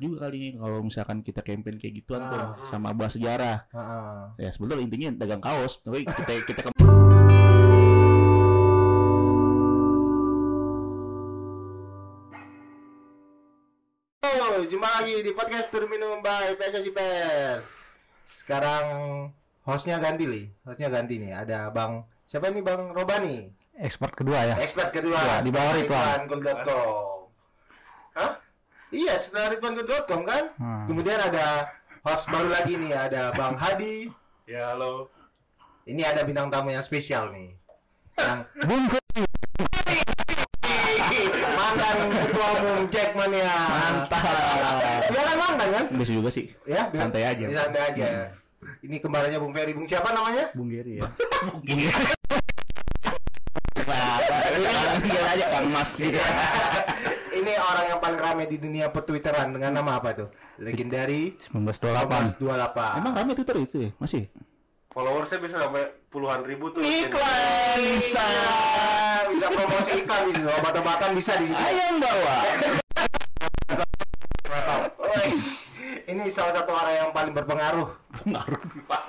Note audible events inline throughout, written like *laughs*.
juga kali ini kalau misalkan kita campaign kayak gituan tuh Ah. sama bahas sejarah. Heeh. Ya sebetulnya intinya dagang kaos, tapi kita kita ke- Oh, jumpa lagi di podcast Tur Minum by PSSI Pers. Sekarang hostnya ganti nih, hostnya ganti nih. Ada Bang siapa nih Bang Robani, ekspor kedua ya. expert kedua Ya, di bawah Ridwan. Ridwan.com. Hah? Iya, setelah Ridwan.com kan? Hmm. Kemudian ada host baru lagi nih, ada Bang Hadi. Ya halo. Ini ada bintang tamu yang spesial nih. Yang Bung mantan ketua umum Jackmania. Mantap. Iya kan mantan kan? bisa juga sih. Ya, Santai aja. Ya, santai aja. Ini kembarannya Bung Ferry. Bung siapa namanya? Bung Geri ya. Dia aja Kang Mas gitu. *laughs* Ini orang yang paling ramai di dunia pertwitteran dengan nama apa tuh? Legendary 1928. 1928. Emang rame Twitter itu ya? Masih? Followersnya bisa sampai puluhan ribu tuh. Iklan bisa. bisa promosi iklan di situ. Obat-obatan bisa di situ. Ayam bawa. *laughs* Ini salah satu orang yang paling berpengaruh Ngaruh.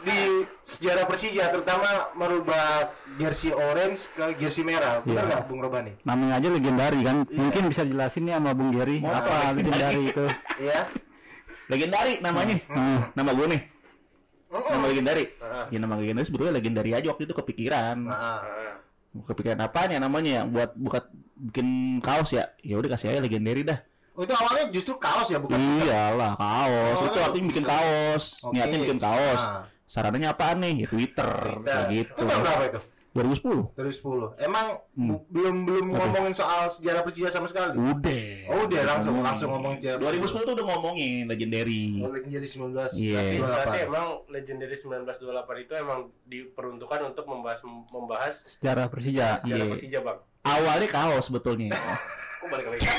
di sejarah Persija, terutama merubah jersey orange ke jersey merah. Benar Iya. nggak, Bung Robani? Namanya aja legendari kan. Iya. Mungkin bisa jelasin nih sama Bung Geri Mau apa legendari itu. *laughs* Iya. Legendari namanya. Hmm. Nama gue nih. Nama legendari. Ah. Ya nama legendari sebetulnya legendari aja waktu itu kepikiran. Ah. Kepikiran apaan ya namanya ya buat buat bikin kaos ya. Ya udah kasih aja legendary dah. Oh, itu awalnya justru kaos ya, bukan? Iyalah kaos. Oh, itu artinya bikin kaos. Oke. Niatnya bikin kaos. Nah, Sarannya apaan nih? Ya Twitter. Twitter. Kayak gitu. Itu tahun berapa itu? 2010. 2010. Emang Hmm. belum belum Apa? ngomongin soal sejarah Persija sama sekali. Udah. Oh, udah langsung Ngomongin. langsung ngomongin sejarah. 2010 tuh udah ngomongin legendary. Oh, jadi 19. Iya. Berarti emang Legendary 1928 itu emang diperuntukkan untuk membahas membahas Sejarah Persija. sejarah Iya. Persija, Bang. Awalnya kaos sebetulnya. *laughs* Kok balik lagi ke?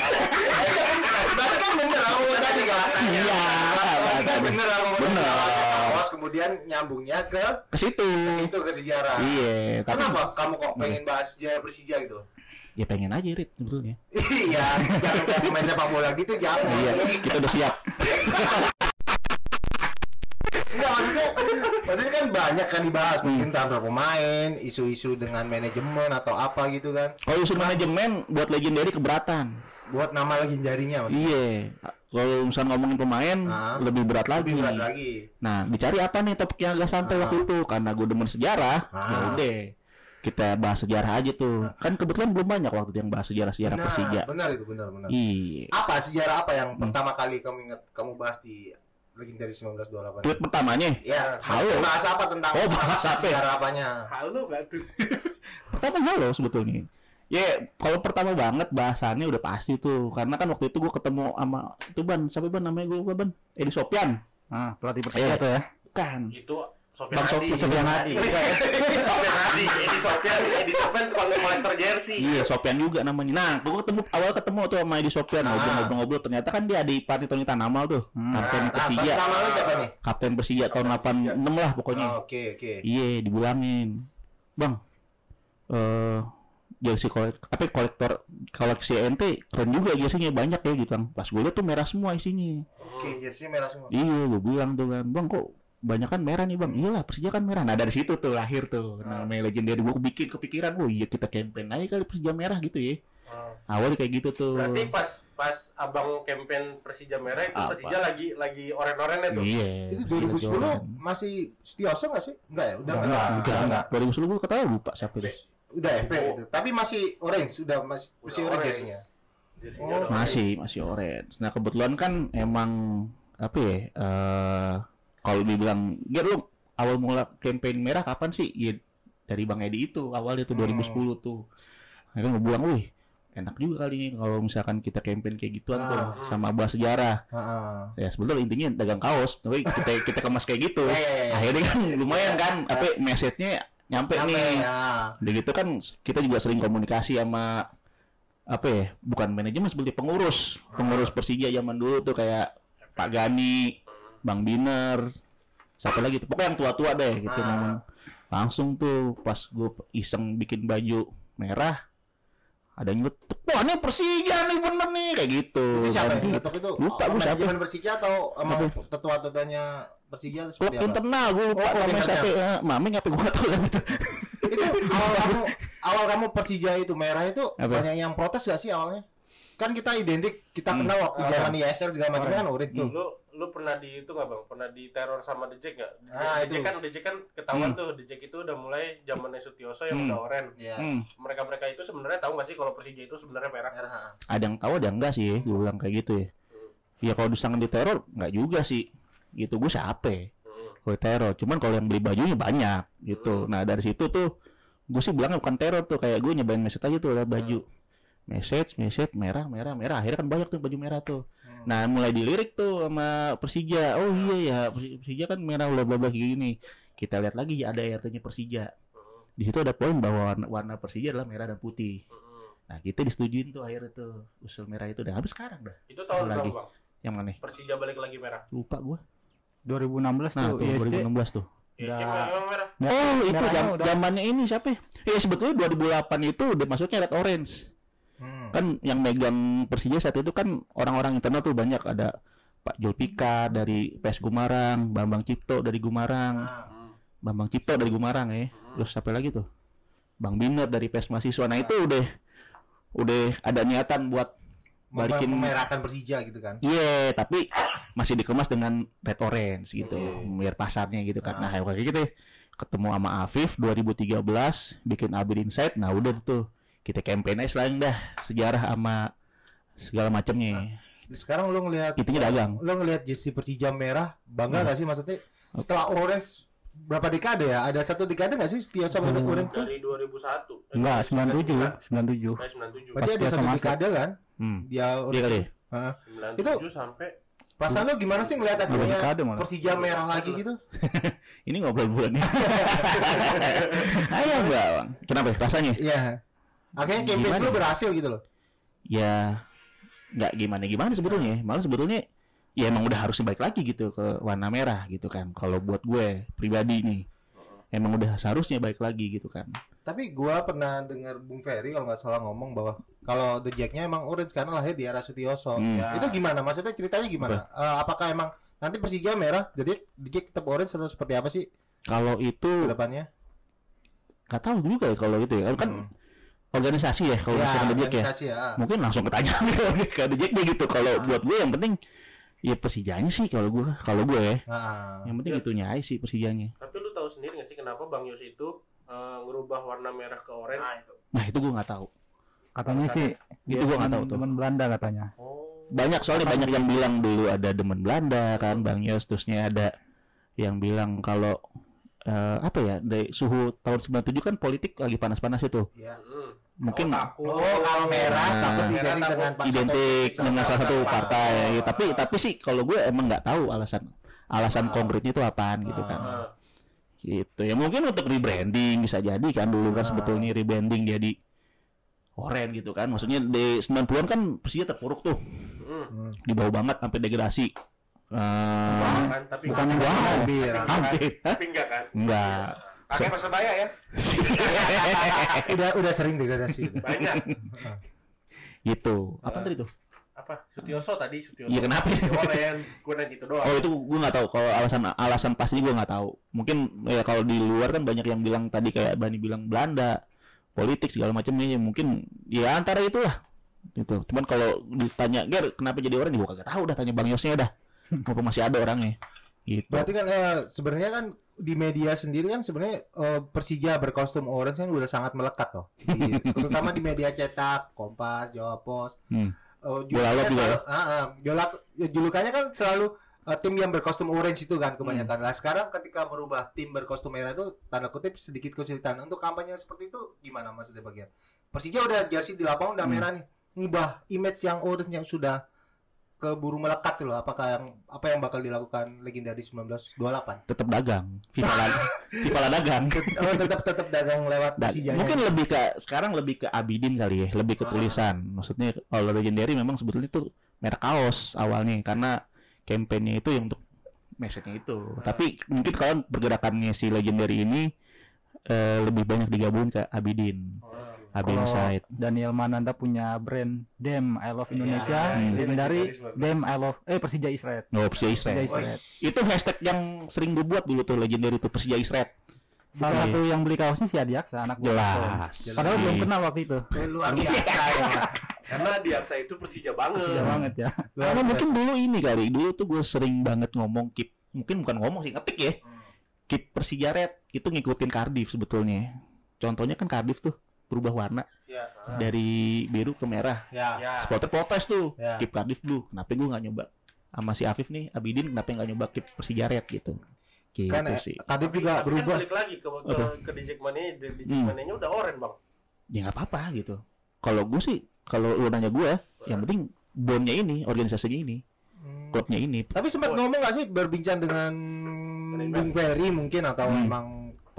Berarti kan bener aku tadi kan? Iya, kan tadi. bener aku Bener. kaos kemudian nyambungnya ke Ke situ. itu ke sejarah. Iya, Kenapa kamu kok pengen bahas sejarah Persija gitu? ya pengen aja Rit sebetulnya. Iya, jangan kayak pemain sepak bola gitu jangan. Iya, kita udah siap. *laughs* Enggak maksudnya maksudnya kan banyak kan dibahas Hmm. mungkin transfer pemain, isu-isu dengan manajemen atau apa gitu kan. Kalau usul manajemen buat legendary keberatan. Buat nama legendarinya maksudnya. Iya. Kalau misalnya ngomongin pemain Ah. lebih berat lagi. Lebih berat lagi. Nah, dicari apa nih topik yang agak santai Ah. waktu itu? Karena gue demen sejarah. Ah. Ya udah. Kita bahas sejarah aja tuh. Kan kebetulan belum banyak waktu itu yang bahas sejarah-sejarah Nah, Persija. benar itu benar benar. Iya. Apa sejarah apa yang Hmm. pertama kali kamu ingat kamu bahas di legendary 1928? Tweet pertamanya. Ya, Halo. Bahas apa tentang Oh, bahas apa ya? Sejarah apanya? Halo nggak tuh? *laughs* Pertama halo sebetulnya. Ya, kalau pertama banget bahasannya udah pasti tuh. Karena kan waktu itu gue ketemu sama itu ban, siapa ban namanya gue ban? Edi Sopian. Nah, pelatih Iya. Persija tuh ya. Kan. Itu Sofian Bang Hadi. Sopi- Sofian Hadi. *laughs* Sofian Hadi. Edi Sofian, Edi Sofian tukang kolektor jersey. Iya, Sopian juga namanya. Nah, gue ketemu awal ketemu tuh sama Edi Sopian Ah. ngobrol-ngobrol-ngobrol. Ternyata kan dia ada Ipani Tony Tanamal tuh, Hmm. kapten Nah, Persija. nama lu siapa nih? Kapten Persija tahun 86 lah pokoknya. Oh, Oke, oke. Iya, dibilangin. Bang, eh jersey kolek apa kolektor koleksi ente keren juga jerseynya banyak ya gitu kan. Pas gue liat tuh merah semua isinya. Oke, jersey merah semua. Iya, gue bilang tuh kan, bang kok banyak kan merah nih bang. Iyalah Persija kan merah. Nah dari situ tuh lahir tuh namanya legendary. Gue bikin kepikiran, oh iya kita campaign aja kali Persija merah gitu ya. Oh. Awalnya kayak gitu tuh. Berarti pas pas abang campaign Persija merah itu Apa? Persija lagi lagi oren-orennya tuh. Iya. Itu Persija 2010 jualan. masih Setioso nggak sih? Enggak ya? Udah Enggak, Enggak, enggak. 2010 gue ketahui lupa siapa itu. Udah FP itu. Tapi masih orange, sudah masih masih Udah orange orange. Jersinya Oh, udah Masih, masih orange. Nah kebetulan kan emang apa ya? eh kalau dibilang, Ger lu awal mula campaign merah kapan sih? Ya dari Bang Edi itu awalnya tuh Hmm. 2010 tuh. Akhirnya gue bilang, wih enak juga kali ini kalau misalkan kita campaign kayak gituan tuh Ah. sama bahas sejarah. Heeh. Ya sebetulnya intinya dagang kaos, tapi kita kita kemas kayak gitu. *laughs* Ya. Akhirnya kan lumayan kan, tapi message-nya nyampe, Sampai, nih. ya. Udah gitu kan kita juga sering komunikasi sama apa ya bukan manajemen seperti pengurus pengurus Persija zaman dulu tuh kayak Pak Gani Bang Biner siapa lagi tuh pokoknya yang tua-tua deh gitu Ah. ngomong langsung tuh pas gue iseng bikin baju merah ada yang nyetuk wah ini Persija nih bener nih kayak gitu Itu siapa yang ngetok itu? Lupa gua siapa. Manajemen Persija atau sama Apa? tetua-tetuanya Persija klub internal gue lupa Oh, namanya siapa ya. maming apa gue tahu kan itu itu awal kamu *laughs* awal kamu Persija itu merah itu Apa? banyak yang protes gak sih awalnya? Kan kita identik, kita Hmm. kenal waktu zaman ISL segala macam kan orange tuh. Lu lu pernah di itu nggak bang? Pernah diteror sama The Jack nggak? Ah, The. Jack kan The Jack kan ketahuan Hmm. tuh The Jack itu udah mulai zamannya Sutioso yang Hmm. udah oren. Iya. hmm. Mereka mereka itu sebenarnya tahu nggak sih kalau Persija itu sebenarnya merah? Merah. ada yang tahu ada yang enggak sih gue bilang kayak gitu ya ya kalau disangka di teror nggak juga sih gitu gue siapa ya Hmm. kalau teror cuman kalau yang beli bajunya banyak gitu nah dari situ tuh gue sih bilangnya bukan teror tuh kayak gue nyobain message aja tuh lihat baju message message merah merah merah akhirnya kan banyak tuh baju merah tuh Hmm. nah mulai dilirik tuh sama Persija oh iya ya Persi- Persija kan merah bla bla bla kayak gini kita lihat lagi ya ada RT-nya Persija Hmm. di situ ada poin bahwa warna, warna Persija adalah merah dan putih Hmm. nah kita disetujuin tuh akhirnya tuh usul merah itu dan habis sekarang dah Itu tahun Lagi. berapa bang? yang mana nih? Persija balik lagi merah. lupa gua 2016 nah tuh tuh ISC 2016 tuh Ya, Udah. merah? Oh itu udah- zamannya ini siapa ya? Ya sebetulnya 2008 itu udah masuknya red orange. Hmm. Kan yang megang Persija saat itu kan orang-orang internal tuh banyak ada Pak Julpika dari PS Gumarang, Bambang Cipto dari Gumarang, Nah, Hmm. Bambang Cipto dari Gumarang ya. Terus siapa lagi tuh? Bang Biner dari PS Mahasiswa. Nah itu udah udah ada niatan buat balikin memerahkan Persija gitu kan. Iya, tapi masih dikemas dengan red orange gitu, Hmm. biar pasarnya gitu kan. Ah. Nah, kayak gitu ya. ketemu sama Afif 2013 bikin Abid Insight. Nah, udah tuh kita campaign aja selain dah sejarah sama segala macamnya. Sekarang lu ngelihat Intinya dagang. lu ngelihat jersey Persija merah bangga Hmm. gak sih maksudnya setelah orange berapa dekade ya? Ada satu dekade gak sih setia sama Hmm. orange tuh? Dari 2001. Eh, Enggak, 97, 97. Kayak 97. Berarti ada satu dekade kan? Hmm. Dia Iya kali. Hah? 97 sampai Perasaan lu gimana sih ngeliat akhirnya. Persija merah lagi gitu? *laughs* Ini ngobrol bulan ya. *laughs* Ayo, Bang. Kenapa ya rasanya? Iya. Akhirnya campaign lu berhasil gitu loh. Ya nggak gimana gimana sebetulnya. Malah sebetulnya ya emang udah harus balik lagi gitu ke warna merah gitu kan. Kalau buat gue pribadi nih emang udah seharusnya balik lagi gitu kan. Tapi gua pernah dengar Bung Ferry kalau nggak salah ngomong bahwa kalau The Jack-nya emang orange karena lahir di era Sutioso. Hmm. Ya. Itu gimana? Maksudnya ceritanya gimana? Eh, apakah emang nanti Persija merah jadi The Jack tetap orange atau seperti apa sih Kalau ke itu depannya? nggak tahu juga ya kalau gitu ya. Kan Hmm. Organisasi ya kalau misalkan The Jack ya. ya. Mungkin langsung ketanya *laughs* ke The Jack deh gitu. Kalau buat gue yang penting ya Persijanya sih kalau gue kalau gue ya. Nah, Yang penting itunya aja sih Persijanya. Tapi lu tahu sendiri gak sih kenapa Bang Yos itu eh, ngerubah warna merah ke oranye? nah itu. Nah itu gue nggak tahu. Katanya sih Itu gua nggak tahu tuh. Teman Belanda katanya. Oh. banyak soalnya banyak yang bilang dulu ada demen Belanda kan Bang Yos terusnya ada yang bilang kalau eh, apa ya dari suhu tahun 97 kan politik lagi panas-panas itu Ya. Hmm. Mungkin Oh, takut. Oh, kalau merah Nah. takut takut dengan Pak identik dengan salah satu Sama- partai Ya, tapi tapi sih kalau gue emang nggak tahu alasan alasan Ah. konkretnya itu apaan gitu kan gitu ya mungkin untuk rebranding bisa jadi kan dulu kan sebetulnya rebranding jadi oren gitu kan maksudnya di 90-an kan Persija terpuruk tuh Hmm. Di bawah banget sampai degradasi Eh, Wah, kan, tapi bukan enggak. wow. Hampir. hampir Hah? Tapi enggak kan? enggak Pakai persebaya ya? *laughs* udah udah sering degradasi. Banyak. *laughs* gitu apa Ah. tadi tuh Apa? Sutioso tadi, Sutioso. Iya kenapa? Oren, gue nanya itu doang. Oh itu gue nggak tahu. Kalau alasan alasan pasti gue nggak tahu. Mungkin ya kalau di luar kan banyak yang bilang tadi kayak Bani bilang Belanda, politik segala macamnya. Mungkin ya antara itulah. Itu. Cuman kalau ditanya Ger kenapa jadi orang, gue kagak tahu. Udah tanya Bang Yosnya dah. *laughs* Mumpung masih ada orangnya. Gitu. Berarti kan eh, sebenarnya kan di media sendiri kan sebenarnya eh, Persija berkostum orange kan udah sangat melekat loh. Di- *laughs* terutama di media cetak, Kompas, Jawa Pos. Hmm. Oh, Bola Lot juga ya? selalu- ah, ah, Jolak- ya, julukannya kan selalu eh, tim yang berkostum orange itu kan kebanyakan. Hmm. Nah sekarang ketika merubah tim berkostum merah itu tanda kutip sedikit kesulitan. Untuk kampanye seperti itu gimana maksudnya bagian? Persija udah jersey di lapangan udah Hmm. merah nih. Ngubah image yang orange yang sudah keburu melekat loh. Apakah yang apa yang bakal dilakukan legendaris 1928? Tetap dagang. FIFA lah, *laughs* FIFA lah dagang. Oh, tetap tetap dagang lewat Dan Persija. mungkin lebih ke sekarang lebih ke Abidin kali ya, lebih ke Ah. tulisan. Maksudnya kalau legendary memang sebetulnya itu merek kaos awalnya karena kampanye itu yang untuk message-nya itu. Tapi mungkin kalau pergerakannya si legendary ini eh, lebih banyak digabungin ke Abidin. AB Kalau Inside. Daniel Mananda punya brand Dem I Love Iya, Indonesia, Hmm. legendary Legendaris, Dem I Love eh Persija Israel. Oh, Persija Israel. Persija Israel. Itu hashtag yang sering gue buat dulu tuh legendary itu Persija Israel. Salah satu yang beli kaosnya si Adiaksa anak Jelas. Tom. Padahal belum kenal waktu itu. Eh, luar biasa ya. *laughs* Karena di Aksa itu Persija banget. Persija banget ya. Luar Karena biasa. mungkin dulu ini kali, dulu tuh gue sering banget ngomong keep, mungkin bukan ngomong sih, ngetik ya. Keep Persija Red itu ngikutin Cardiff sebetulnya. Contohnya kan Cardiff tuh berubah warna Ya. dari biru ke merah. Ya. Ya. Supporter protes tuh, Ya. keep Cardiff blue. Kenapa gue nggak nyoba? Sama si Afif nih, Abidin kenapa nggak nyoba keep Persija Red gitu? Gitu Kan eh, sih. Kadif Tapi- juga tapi berubah. Kan balik lagi ke ke, Apa? ke DJ Mania, DJ Hmm. Udah oren bang. Ya nggak apa-apa gitu. Kalau gue sih, kalau lu nanya gue, yang penting bondnya ini, organisasinya ini, Hmm. klubnya ini. Tapi sempat ngomong gak sih berbincang dengan Bung Ferry mungkin atau Hmm. emang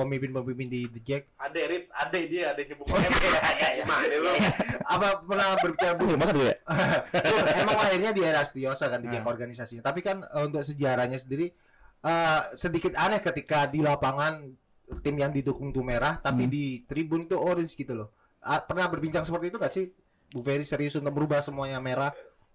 pemimpin-pemimpin di The Jack? Ade Rit, Ade dia, Ade nyebut Oh, iya, Gimana lu? Apa pernah berbicara? Bener banget ya. *laughs* Emang lahirnya di era Stiosa kan di Jack Hmm. organisasinya. Tapi kan eh, untuk sejarahnya sendiri eh, sedikit aneh ketika di lapangan tim yang didukung tuh merah tapi Hmm. di tribun tuh orange gitu loh. Ah, pernah berbincang seperti itu gak sih? Bu Ferry serius untuk merubah semuanya merah?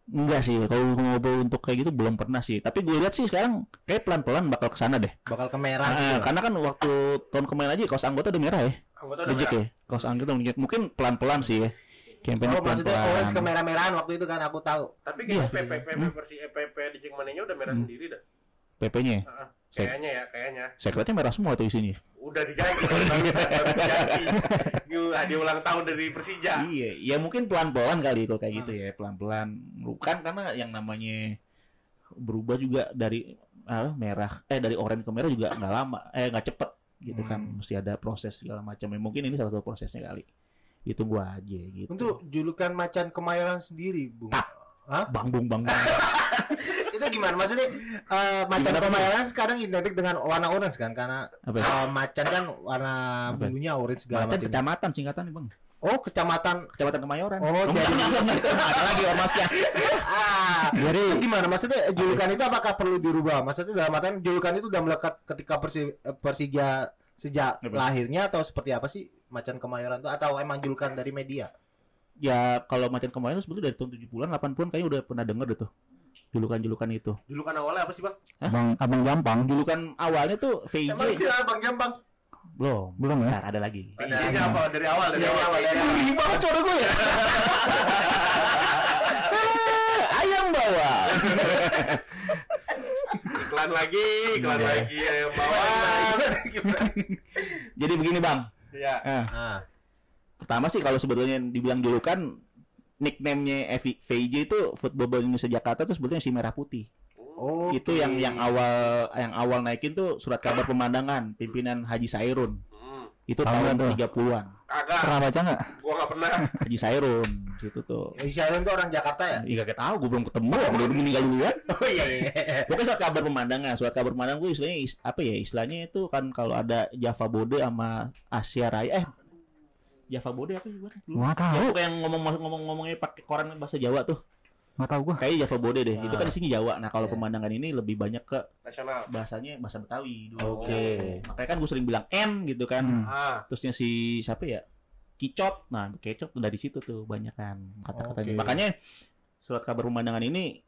Enggak sih, kalau ngobrol untuk kayak gitu belum pernah sih. Tapi gue lihat sih sekarang kayak pelan-pelan bakal ke sana deh. Bakal ke merah Ah, gitu. karena kan waktu tahun kemarin aja kaos anggota udah merah ya. Anggota udah merah. ya. Kaos anggota udah merah. Mungkin pelan-pelan sih ya. Campaign Oh, maksudnya pelan-pelan. orange ke merah-merahan waktu itu kan aku tahu. Tapi Iya. kayaknya PP PP versi EPP DJ Mania-nya udah merah Hmm. sendiri dah. PP-nya. Heeh. Sek- Kayaknya ya, kayaknya. Sekretnya merah semua tuh isinya. Udah diganti, bangsa, baru diganti. Ini hadiah ulang tahun dari Persija. Iya, ya mungkin pelan-pelan kali kalau kayak gitu ya, pelan-pelan. Bukan karena yang namanya berubah juga dari ah, merah eh dari oranye ke merah juga nggak lama, eh nggak cepet gitu kan, Hmm. mesti ada proses segala macam. Ya, mungkin ini salah satu prosesnya kali. Ditunggu aja gitu. Untuk julukan macan kemayoran sendiri, Bung. Hah? bang bung bang bung. *laughs* itu gimana? Maksudnya eh, macan kemayoran sekarang identik dengan warna orange kan? Karena Apa? ya? eh, macan kan warna Apa? bulunya orange segala Macan macam. kecamatan singkatan nih bang. Oh, kecamatan. Kecamatan Kemayoran. Oh, jadi- ada lagi ormasnya. ah, Jadi itu gimana? Maksudnya julukan itu apakah perlu dirubah? Maksudnya dalam artian julukan itu udah melekat ketika Persi- eh, Persija sejak Apa? lahirnya atau seperti apa sih macan kemayoran itu atau emang julukan dari media? Ya kalau macan kemayoran sebetulnya dari tahun 70-an, 80-an kayaknya udah pernah denger deh tuh. Julukan-julukan itu. Julukan awalnya apa sih, Bang? Bang Abang Gampang Julukan awalnya tuh VJ. Emang iya Bang Jambang. Belum. belum ya? Ntar ada lagi. Ada lagi. apa? Dari awal, dari Dari awal. awal, dari awal. Ih, banget suara gue ya. *laughs* Ayam bawang. Iklan lagi, iklan Iya. lagi. Ayo bawa. *laughs* Jadi begini bang. Iya. Eh, Ah, pertama sih kalau sebetulnya dibilang julukan nickname-nya VJ itu Football Indonesia Jakarta itu sebetulnya si merah putih. oh, Itu yang yang awal yang awal naikin tuh surat kabar pemandangan pimpinan Haji Sairun. Hmm. Itu Tahu tahun tuh? 30-an. Kagak, Ah. Pernah baca nggak? gua nggak pernah. Haji Sairun gitu tuh. Isyaran itu orang Jakarta ya? Iya gak tahu, gue belum ketemu, udah meninggal duluan. *laughs* Oh iya iya. Pokoknya surat kabar pemandangan, surat kabar pemandangan itu istilahnya is- apa ya? Istilahnya itu kan kalau ada Java Bode sama Asia Raya eh Java Bode apa sih? Nggak Ya, tahu. pokoknya yang ngomong ngomong ngomongnya pakai koran bahasa Jawa tuh. Nggak tahu gua. Kayaknya Java Bode deh. Itu Ah. kan isinya Jawa. Nah, kalau Ya. pemandangan ini lebih banyak ke Nasional. bahasanya bahasa Betawi dulu. Oke. Makanya kan gue sering bilang N gitu kan. Hmm. Ah, Terusnya si siapa ya? Kicot. Nah, kecot tuh dari situ tuh banyak kan kata-katanya. Oke. Makanya surat kabar pemandangan ini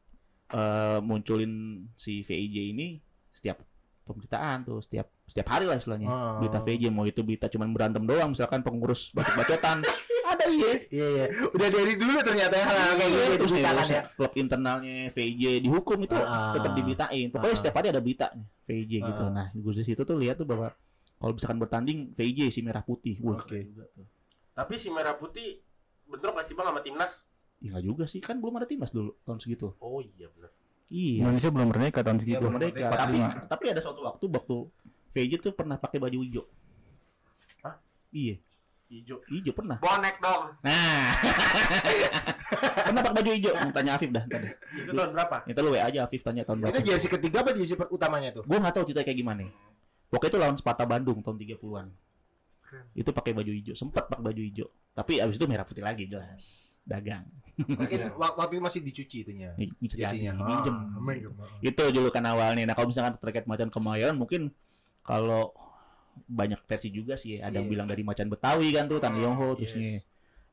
eh munculin si VIJ ini setiap pemberitaan tuh setiap setiap hari lah istilahnya Oh. berita VIJ mau itu berita cuman berantem doang misalkan pengurus bacot-bacotan *laughs* ada iya Iya iya. Udah dari dulu ternyata hal hal kayak gitu Iya, terus ya. klub internalnya VIJ dihukum itu Ah. tetap diberitain pokoknya Ah. setiap hari ada beritanya VIJ gitu Ah. nah gue di situ tuh lihat tuh bahwa kalau misalkan bertanding VIJ si merah putih wah Oke. juga tuh. tapi si merah putih bentrok gak sih bang sama timnas? Ya nggak juga sih, kan belum ada timnas dulu tahun segitu. Oh iya benar. Iya. Indonesia belum merdeka tahun Iya, segitu. belum belum merdeka. merdeka. Tapi 45. tapi ada suatu waktu waktu VJ tuh pernah pakai baju hijau. Hah? Iya, Hijau. hijau pernah. Bonek dong. Nah, *laughs* pernah pakai baju hijau. Tanya Afif dah. Tadi. Itu tahun berapa? Itu lu WA aja Afif tanya tahun Itu berapa. jersey ketiga apa jersey utamanya tuh? Gue nggak tahu cerita kayak gimana. Pokoknya itu lawan Sparta Bandung tahun 30-an. Itu pakai baju hijau, sempat pakai baju hijau. Tapi abis itu merah putih lagi jelas. Dagang. Mungkin wak- waktu itu masih dicuci itunya. Jadi Jersinya. minjem. Ah, itu julukan awalnya nah kalau misalkan terkait macan kemayoran mungkin kalau banyak versi juga sih ada yang Iya. bilang dari macan betawi kan tuh Tan Hmm, Yongho yes. terusnya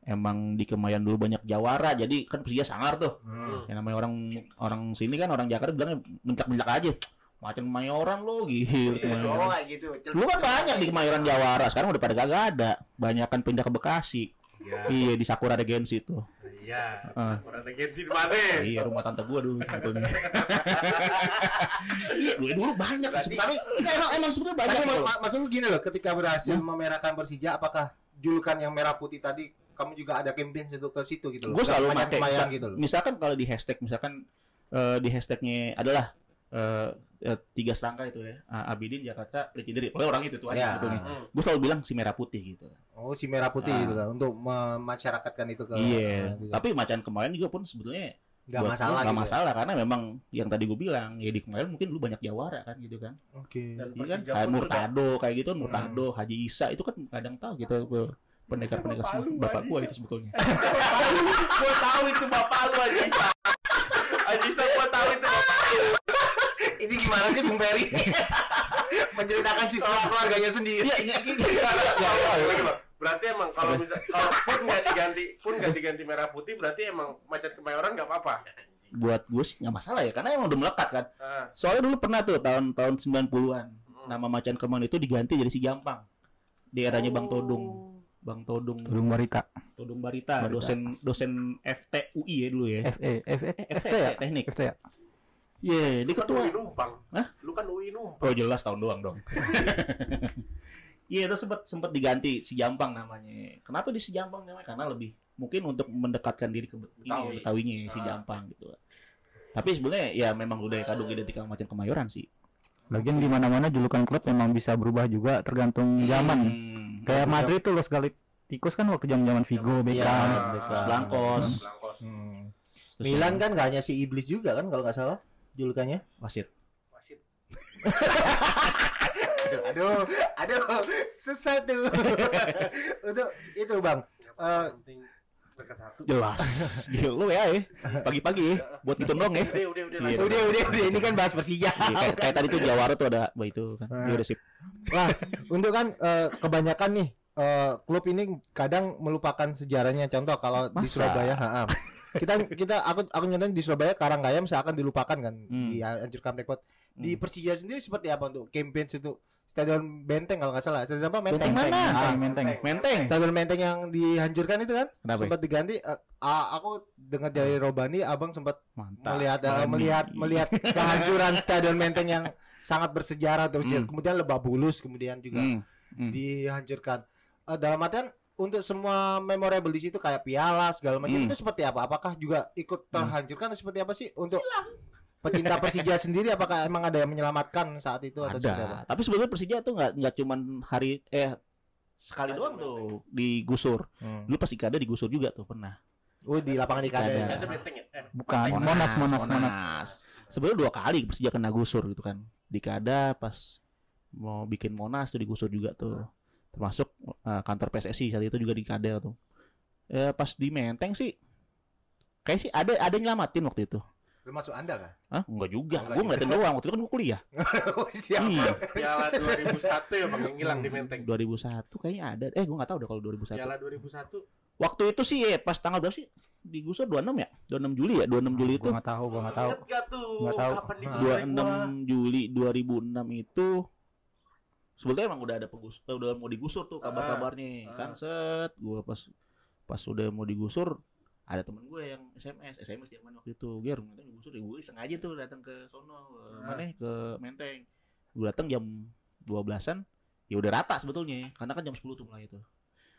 emang di Kemayoran dulu banyak jawara jadi kan Persija sangar tuh Hmm. yang namanya orang orang sini kan orang Jakarta bilangnya mencak-mencak aja macam Kemayoran lo gitu Kemayoran. kayak gitu. Lu kan banyak di Kemayoran Jawara, sekarang udah pada kagak ada. Banyak kan pindah ke Bekasi. Iya. Iya di Sakura Regency tuh. Iya. Ah. Orang regensi di mana? Iya rumah tante gua dulu sebetulnya. *laughs* Iya dulu, dulu banyak Berarti- sebenarnya. Nggak, emang emang sebetulnya banyak. Tapi mak- maksud lu gini loh, ketika berhasil memerahkan Persija, apakah julukan yang merah putih tadi kamu juga ada campaign untuk ke situ gitu loh? Gue selalu pakai misal- gitu loh. Misalkan kalau di hashtag misalkan eh, di hashtagnya adalah eh, eh, tiga serangka itu ya Ah, Abidin Jakarta Legendary oleh orang itu tuh aja Ya. sebetulnya Hmm. gue selalu bilang si merah putih gitu Oh, si merah putih Ah. gitu kan untuk memasyarakatkan itu ke iya gitu. tapi macan kemarin juga pun sebetulnya nggak buat masalah gua nggak gitu. masalah karena memang yang tadi gue bilang ya di kemarin mungkin lu banyak jawara kan gitu kan Oke. Dan Iya kan kayak Murtado kayak gitu kan Murtado Haji Isa itu kan kadang tahu gitu pendekar-pendekar Bapak semua bapak Haji gua Isa. itu sebetulnya *laughs* Gue tahu itu bapak lu Ajisa. Ajisa gue tahu itu bapak lu. Ini gimana sih Bung Ferry? *laughs* Menceritakan si keluarganya sendiri. iya iya Berarti emang kalau misal kalau pun nggak diganti pun nggak diganti merah putih berarti emang macan kemayoran nggak apa-apa. buat gue sih nggak masalah ya karena emang udah melekat kan Ah, soalnya dulu pernah tuh tahun tahun 90-an hmm. nama macan kemon itu diganti jadi si Jampang di eranya Bang Oh. Todung Bang Todung Tudung Barita. Todung Barita, Barita. dosen dosen FTUI ya dulu ya FE, FE, FT FT ya? teknik FT ya? Iya dia Lu kan ketua UI numpang. Hah? Lu kan UI numpang. oh jelas tahun doang dong *laughs* iya itu sempat sempat diganti si Jampang namanya kenapa di si Jampang namanya karena lebih mungkin untuk mendekatkan diri ke ya, Betawi. Betawinya si Ah. Jampang gitu tapi sebenarnya ya memang udah kadung identik sama macan kemayoran sih Lagian di mana-mana julukan klub memang bisa berubah juga tergantung zaman. Hmm. Kayak Madrid tuh Los Galacticos kan waktu zaman-zaman Vigo, Iya, Beckham. Beckham. Blancos. Hmm. Milan kan nggak hanya si iblis juga kan kalau nggak salah julukannya. wasit Wasit. Aduh, aduh, aduh, susah tuh. *laughs* Untuk itu bang, Eh, dekat satu. jelas Gila, *laughs* lu ya eh. pagi-pagi ya buat gitu dong ya Udah, udah, udah. Iya. udah, udah, udah, ini kan bahas Persija. Iya, kayak, kayak tadi tuh Jawara tuh ada bah itu kan Ah. Iya, udah sip Wah, untuk kan eh, kebanyakan nih eh, klub ini kadang melupakan sejarahnya. Contoh kalau di? Surabaya, ha, ha. Kita kita aku aku nyatain di Surabaya Karanggayam seakan dilupakan kan, Hmm. dihancurkan repot. Di Hmm. Persija sendiri seperti apa untuk campaign itu? Stadion Benteng kalau nggak salah. Stadion apa? Benteng Menteng. mana? Ah, Menteng, Menteng. Menteng Stadion Menteng yang dihancurkan itu kan? kenapa sempat diganti. eh, ah, aku dengar dari Robani, abang sempat mantap melihat Berani. melihat melihat kehancuran Stadion Menteng yang sangat bersejarah tuh. Hmm. Kemudian Lebak Bulus kemudian juga Hmm, hmm. dihancurkan. Eh, dalam artian untuk semua memorable di situ kayak piala segala macam Hmm. itu seperti apa? Apakah juga ikut terhancurkan atau seperti apa sih untuk pecinta Persija *laughs* sendiri? Apakah emang ada yang menyelamatkan saat itu atau ada tapi sebetulnya Persija tuh nggak nggak cuman hari eh sekali Ada doang tuh digusur Hmm. dulu pas Ikada digusur juga tuh pernah Oh di lapangan Ada. Ikada. ya? Ya? Eh, Bukan, Monas, Monas, Monas. Sebenarnya dua kali Persija kena gusur gitu kan. Di Kada pas mau bikin Monas tuh digusur juga tuh. Termasuk eh, kantor PSSI saat itu juga di Kada tuh. Ya pas di Menteng sih kayak sih ada ada yang nyelamatin waktu itu. Termasuk Anda kan? Hah? Enggak juga. Enggak Gue ngeliatin doang. Waktu itu kan gue kuliah. *laughs* Oh, siap. Iya. Piala 2001 ya Bang yang hilang di Menteng. 2001 kayaknya ada. Eh gue nggak tahu deh kalau 2001. Piala 2001 Waktu itu sih eh, pas tanggal berapa sih? Digusur 26 ya? 26 Juli ya? 26 Juli itu. Gua nggak tahu, gua nggak tahu. Ingat gak tahu. Kapan digusur 26 Juli 2006 itu sebetulnya emang udah ada pegus eh, udah mau digusur tuh kabar-kabarnya Ah. kan set gua pas pas udah mau digusur ada temen gue yang SMS SMS zaman waktu itu ger nanti digusur ya gue iseng aja tuh datang ke sono ke Ah. mana ke Menteng gue datang jam 12-an ya udah rata sebetulnya karena kan jam 10 tuh mulai itu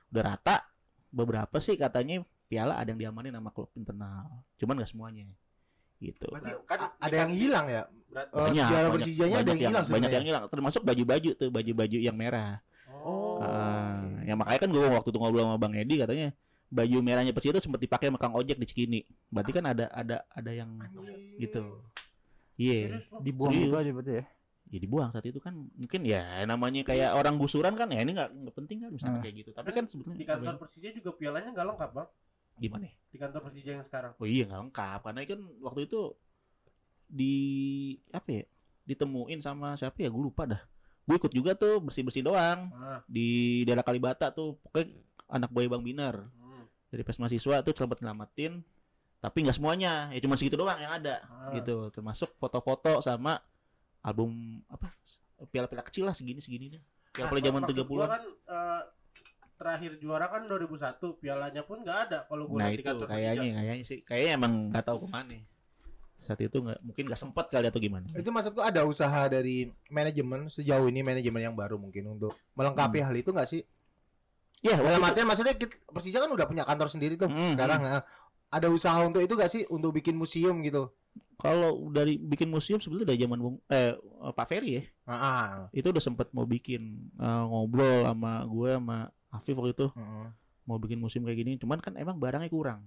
udah rata beberapa sih katanya piala ada yang diamanin sama klub internal cuman nggak semuanya gitu Berarti Kan a- ada yang hilang ya? Berat- Eh, sejarah Persijanya ada yang hilang banyak yang hilang termasuk baju-baju tuh baju-baju yang merah Oh. Ah, yang makanya kan gue waktu itu ngobrol sama bang Edi katanya baju merahnya Persija itu sempat dipakai sama Kang Ojek di Cikini berarti kan ada ada ada yang gitu iya Bang? Dibuang Serius. gitu aja berarti ya. ya dibuang saat itu kan mungkin ya namanya kayak orang gusuran kan ya ini nggak nggak penting kan misalnya Ah. kayak gitu tapi kan sebetulnya Di kantor Persija juga pialanya nggak lengkap bang. gimana ya? Di kantor Persija yang sekarang. oh iya nggak lengkap karena kan waktu itu di apa ya ditemuin sama siapa ya? Gue lupa dah. Gue ikut juga tuh bersih bersih doang. Ah. di daerah Kalibata tuh pokoknya anak buah Bang Binar. Hmm. dari pes mahasiswa tuh selamat nyelamatin tapi nggak semuanya. Ya cuma segitu doang yang ada Ah. gitu. Termasuk foto-foto sama album apa piala-piala kecil lah segini segini nih piala-piala zaman Maksud 30 gua kan eh, terakhir juara kan 2001 pialanya pun nggak ada kalau gua nah itu kayaknya kayaknya sih. Kayaknya emang nggak tahu ke mana saat itu nggak mungkin nggak sempat kali atau gimana Itu maksudku ada usaha dari manajemen sejauh ini manajemen yang baru mungkin untuk melengkapi hal itu nggak sih? ya Dalam waktu itu- artian maksudnya kita, Persija kan udah punya kantor sendiri tuh Hmm, sekarang. eh. Ada usaha untuk itu gak sih untuk bikin museum gitu? kalau dari bikin museum sebetulnya dari zaman Bung eh Pak Ferry ya Ah, ah. itu udah sempet mau bikin eh, ngobrol sama gue sama Afif waktu itu Mm-mm. mau bikin musim kayak gini cuman kan emang barangnya kurang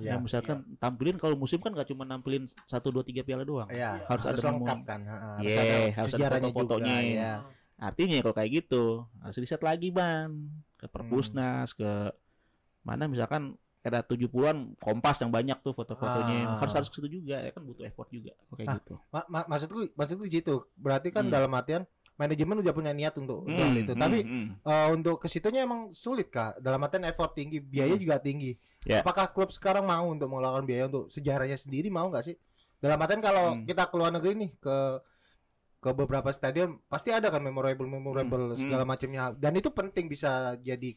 Iya, ya misalkan tampilin kalau musim kan gak cuma nampilin satu dua tiga piala doang Iya, Harus ada lengkap kan. ah. Iya, ada harus ada sejarahnya foto-fotonya. juga, iya. artinya kalau kayak gitu harus riset lagi ban ke perpusnas ke mana misalkan ada 70-an kompas yang banyak tuh foto-fotonya Ah. harus harus ke situ juga ya kan butuh effort juga kayak Ah, gitu Ma- ma- maksudku maksudku gitu. Berarti kan Hmm. dalam artian manajemen udah punya niat untuk Hmm, itu. hmm, Tapi hmm. eh, untuk ke situnya emang sulit kak. Dalam artian effort tinggi, biaya Hmm. juga tinggi. Ya. Apakah klub sekarang mau untuk mengeluarkan biaya untuk sejarahnya sendiri mau nggak sih? Dalam artian kalau Hmm. kita keluar negeri nih ke ke beberapa stadion pasti ada kan memorable memorable Hmm, segala macamnya dan itu penting bisa jadi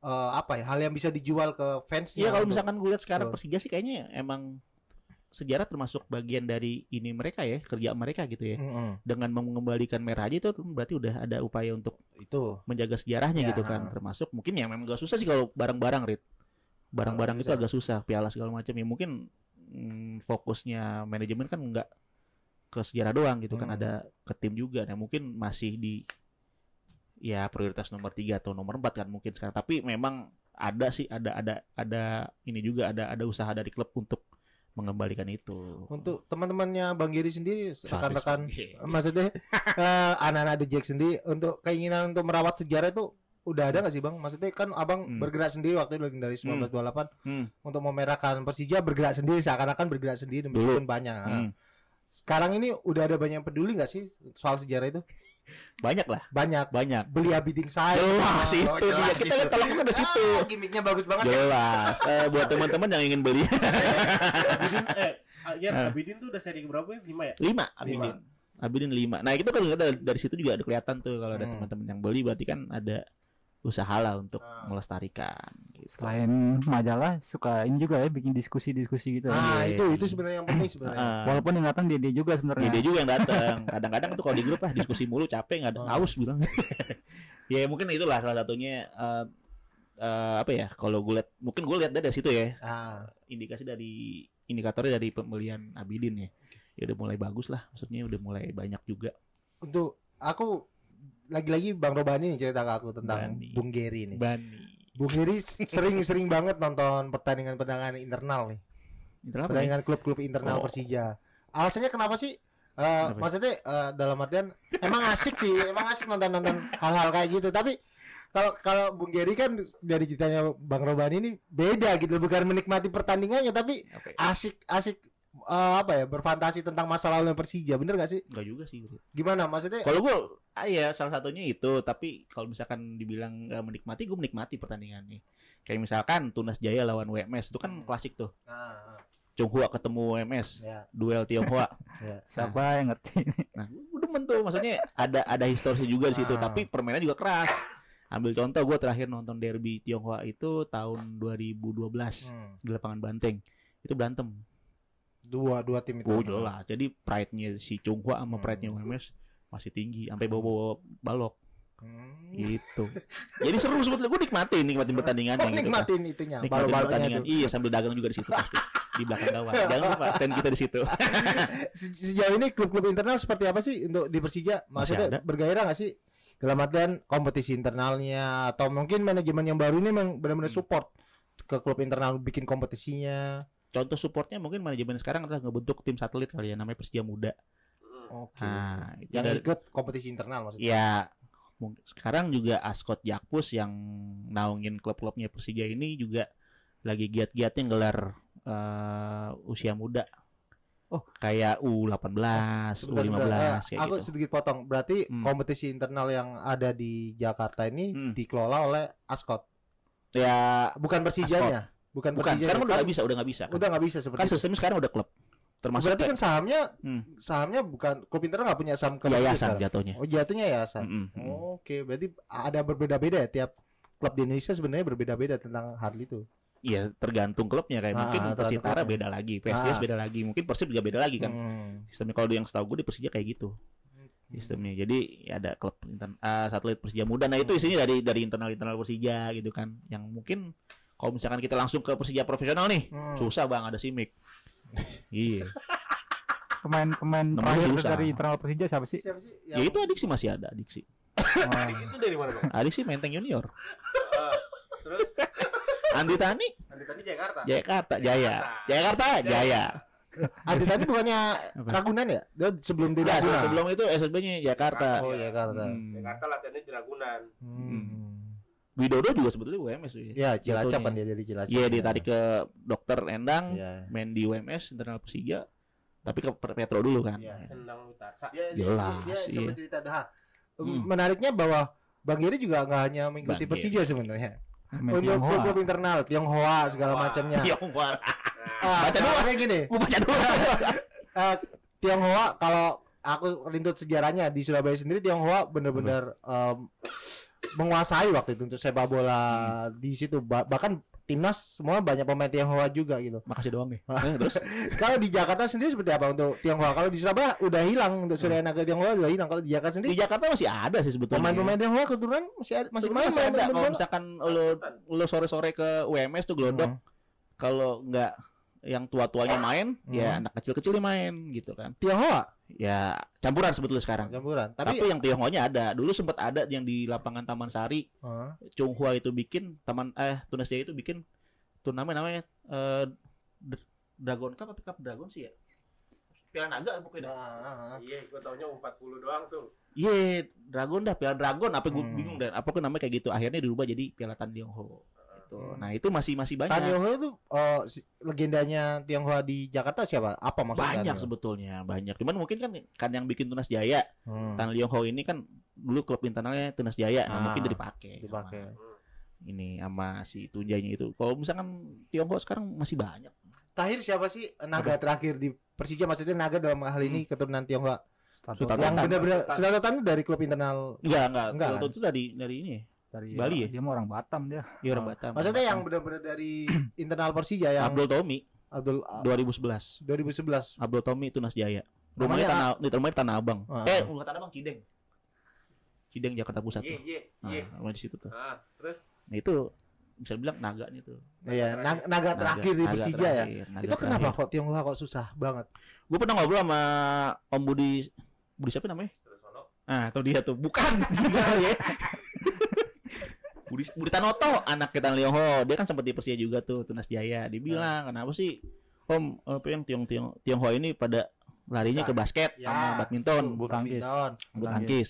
eh, apa ya hal yang bisa dijual ke fansnya. Iya kalau misalkan gue lihat sekarang. Persija sih kayaknya emang sejarah termasuk bagian dari ini mereka ya kerja mereka gitu ya Mm-mm. dengan mengembalikan merah aja itu berarti udah ada upaya untuk itu menjaga sejarahnya Ya. gitu kan termasuk mungkin yang memang gak susah sih kalau barang-barang Rit barang-barang itu agak susah piala segala macam. Ya mungkin mm, fokusnya manajemen kan nggak ke sejarah doang gitu kan. Hmm. ada ke tim juga. Nah mungkin masih di ya prioritas nomor tiga atau nomor empat kan mungkin sekarang. Tapi memang ada sih ada ada ada ini juga ada ada usaha dari klub untuk mengembalikan itu. Untuk teman-temannya Bang Giri sendiri rekan-rekan maksudnya eh, anak-anak The Jack sendiri untuk keinginan untuk merawat sejarah itu udah ada nggak sih bang? Maksudnya kan abang Hmm. bergerak sendiri waktu itu dari 1928 Hmm. untuk memerahkan Persija bergerak sendiri seakan-akan bergerak sendiri meskipun banyak. Hmm. Sekarang ini udah ada banyak yang peduli nggak sih soal sejarah itu? banyak lah Banyak. banyak Beli Abidin saya. jelas itu dia kita lihat tolak ukur di situ Ah, gimmicknya bagus banget. ya. jelas *laughs* Eh, buat teman-teman yang ingin beli Abidin eh ah, ya Ah. Abidin tuh udah seri berapa ya? 5 ya? lima Abidin Abidin lima nah itu kan dari, dari situ juga ada kelihatan tuh kalau ada Hmm. teman-teman yang beli berarti kan ada usaha lah untuk Ah. melestarikan gitu. Selain majalah suka ini juga ya bikin diskusi-diskusi gitu. Ah, Iya, itu iya. itu sebenarnya yang penting sebenarnya. Ah, Walaupun yang datang dia, dia juga sebenarnya. ya dia juga yang datang kadang-kadang tuh kalau di grup ah diskusi mulu capek nggak ada Oh. haus bilang *laughs* ya mungkin itulah salah satunya eh, eh, apa ya kalau gue lihat mungkin gue lihat dari situ ya Ah, indikasi dari indikatornya dari pembelian Abidin ya ya udah mulai bagus lah maksudnya udah mulai banyak juga untuk aku lagi-lagi Bang Robani nih cerita ke aku tentang Bani. Bung Geri nih. Bani Bung Geri sering-sering banget nonton pertandingan-pertandingan internal nih. Internal? Pertandingan klub-klub internal Oh. Persija. Alasannya kenapa sih? Eh, Kenapa? maksudnya eh, dalam artian emang asik sih, emang asik nonton-nonton hal-hal kayak gitu. Tapi kalau kalau Bung Geri kan dari ceritanya Bang Robani ini beda gitu, bukan menikmati pertandingannya tapi ya? asik asik eh, apa ya berfantasi tentang masa lalu Persija, bener gak sih? Enggak juga sih. Gimana maksudnya? Kalau gue, ah ya salah satunya itu. Tapi kalau misalkan dibilang nggak menikmati, gue menikmati pertandingannya. Kayak misalkan Tunas Jaya lawan WMS itu kan Hmm. klasik tuh. Ah, ah, Chonghua ketemu WMS, ya, duel Tionghoa. *laughs* ya. Siapa yang ngerti? Nah, gue demen tuh. Maksudnya ada ada histori juga di situ. Ah. Tapi permainnya juga keras. Ambil contoh, gue terakhir nonton derby Tionghoa itu tahun 2012 Hmm. di lapangan Banteng. Itu berantem. Dua dua tim itu. Oh jelas. Jadi pride-nya si Chonghua sama Hmm. pride-nya WMS masih tinggi. Sampai bawa-bawa balok. Hmm. gitu jadi seru sebetulnya gue nikmatin nikmatin pertandingannya Oh, gitu kan. nikmatin itunya, nikmatin balu-balunya pertandingan iya sambil dagang juga di situ pasti di belakang gawang *laughs* jangan lupa stand kita di situ *laughs* Se- Sejauh ini klub-klub internal seperti apa sih untuk di Persija? Maksudnya ada. bergairah nggak sih? Dalam artian kompetisi internalnya atau mungkin manajemen yang baru ini memang benar-benar Hmm. support ke klub internal bikin kompetisinya. Contoh supportnya mungkin manajemen sekarang adalah ngebentuk tim satelit kali ya namanya Persija Muda Oke. nah itu yang dari- ikut kompetisi internal maksudnya. ya sekarang juga Ascot Jakpus yang naungin klub-klubnya Persija ini juga lagi giat-giatnya gelar eh, usia muda Oh. kayak U18, Sebentar, U15 sebentar. Kayak aku gitu. sedikit potong. Berarti Hmm. kompetisi internal yang ada di Jakarta ini Hmm. dikelola oleh Ascot. Ya Bukan Persijanya. Bukan, bukan, sekarang udah Kan nggak bisa, udah nggak bisa. Udah nggak bisa seperti Kan sistemnya sekarang udah klub. Termasuk Berarti kan sahamnya Hmm. sahamnya bukan klub internal nggak punya saham ke Persija yayasan sekarang? jatuhnya. Oh jatuhnya yayasan. Mm-mm, mm-mm. Oh, Oke, berarti ada berbeda-beda ya tiap klub di Indonesia sebenarnya berbeda-beda tentang hal itu. Iya, tergantung klubnya kayak Ah, mungkin Persitara beda lagi, PSIS Ah. beda lagi, mungkin Persib juga beda lagi kan. Hmm. Sistemnya kalau yang setahu gue di Persija kayak gitu. Sistemnya. Jadi ya ada klub intern, ah, satelit Persija muda. Nah, itu isinya dari dari internal-internal Persija gitu kan. Yang mungkin kalau misalkan kita langsung ke Persija profesional nih, Hmm. susah Bang ada Simic. iya. Pemain-pemain terakhir susah. dari internal Persija siapa sih? Siapa sih? Ya itu Adik sih masih ada, Adik sih. Oh, Itu dari mana bang? Adik sih Menteng Junior. Ah, terus Andi Tani, nanti tadi Jakarta. Jakarta, Jaya. Jakarta, Jaya. Adi tadi bukannya Apa? Ragunan ya? Dia sebelum Ya, Ragunan. sebelum itu SSB-nya Jakarta. Oh ya Jakarta. Hmm. Jakarta latihannya di Ragunan. Hmm. Widodo juga sebetulnya UMS tuh Ya Cilacap Jatuhnya. kan dia dari Cilacap. Iya, ditarik ke dokter Endang, Iya. main di UMS internal Persija, tapi ke Petro dulu kan. Iya. Tendang Witarsa. Dia, dia, Jelas, dia, dia iya. cerita dah. Hmm. Menariknya bahwa Bang Giri juga nggak hanya mengikuti Bang Persija sebenarnya. Untuk klub-klub internal, Tionghoa segala macamnya. Tionghoa. *laughs* Ah, Baca dulu. caranya gini. Gua baca dulu. *laughs* eh, Tionghoa kalau aku rintut sejarahnya di Surabaya sendiri Tionghoa benar-benar em, menguasai waktu itu untuk sepak bola di situ Ba- bahkan timnas semua banyak pemain Tionghoa juga gitu. Makasih doang nih. *laughs* Eh, terus Kalau di Jakarta sendiri seperti apa untuk Tionghoa? Kalau di Surabaya udah hilang untuk Surya Naga Tionghoa udah hilang. Kalau di Jakarta di sendiri Jakarta masih ada sih sebetulnya. pemain-pemain Tionghoa keturunan masih ada, masih Masih main masih ada. Kalau misalkan lo lo sore-sore ke UMS tuh gelodok, Hmm. kalau nggak yang tua-tuanya main, ya Hmm. anak kecil-kecil dia main gitu kan. Tionghoa Ya campuran sebetulnya sekarang. campuran. Tapi, Tapi, yang Tionghoanya ada. Dulu sempat ada yang di lapangan Taman Sari, Hah? Chonghua itu bikin taman eh Tunas Jaya itu bikin turnamen namanya eh Dr- Dragon Cup apa Cup Dragon sih ya? Piala Naga pokoknya. dah. Ah, ah, ah. Iya, gua taunya 40 doang tuh. Iya, Dragon dah, Piala Dragon apa gue Hmm. bingung dan apa namanya kayak gitu. Akhirnya dirubah jadi Piala Tan Tiongho. Gitu. Hmm. Nah, itu masih masih Tan banyak. Tionghoa itu eh, si- legendanya Tionghoa di Jakarta siapa? Apa maksudnya? Banyak sebetulnya, banyak. Cuman mungkin kan kan yang bikin Tunas Jaya, Hmm. Tan Leong Ho ini kan dulu klub internalnya Tunas Jaya, nah, Ah, mungkin jadi dipakai. dipakai. sama Ini sama si Tunjanya itu. Kalau misalkan Tiongho sekarang masih banyak. Tahir siapa sih naga terakhir di Persija maksudnya naga dalam hal ini keturunan Tionghoa Sultan yang benar-benar Sultan Tan itu dari klub internal Enggak, enggak. Enggak, kan? itu dari dari ini. Dari Bali ya? Dia mah orang Batam dia. Iya orang Ah. Batam. maksudnya yang benar-benar dari *clears throat* internal Persija yang Abdul Tommy Abdul ah, 2011. 2011 Abdul Tommy Tunas Jaya. Rumahnya tanah di rumahnya Tanah Abang. Ah. Eh, bukan Tanah Abang Cideng. Cideng Jakarta Pusat Iya, tuh. iya, iya. Nah, rumah di situ tuh. Ah, terus Nah, itu bisa dibilang naga nih tuh. Iya, naga, naga terakhir di Persija ya. terakhir, naga Itu kenapa terakhir. kok Tionghoa kok susah banget? Gue pernah ngobrol sama Om Budi Budi siapa namanya? Ah, tuh dia tuh. Bukan. *laughs* Ya. Budi, Budi Tanoto, anak kita Leong Ho. Dia kan sempat di Persija juga tuh, Tunas Jaya. Dia bilang, kenapa sih Om, apa yang Tiong Tiong Tionghoa ini pada larinya ke basket Ya, sama badminton, bulu tangkis. bulu tangkis. tangkis.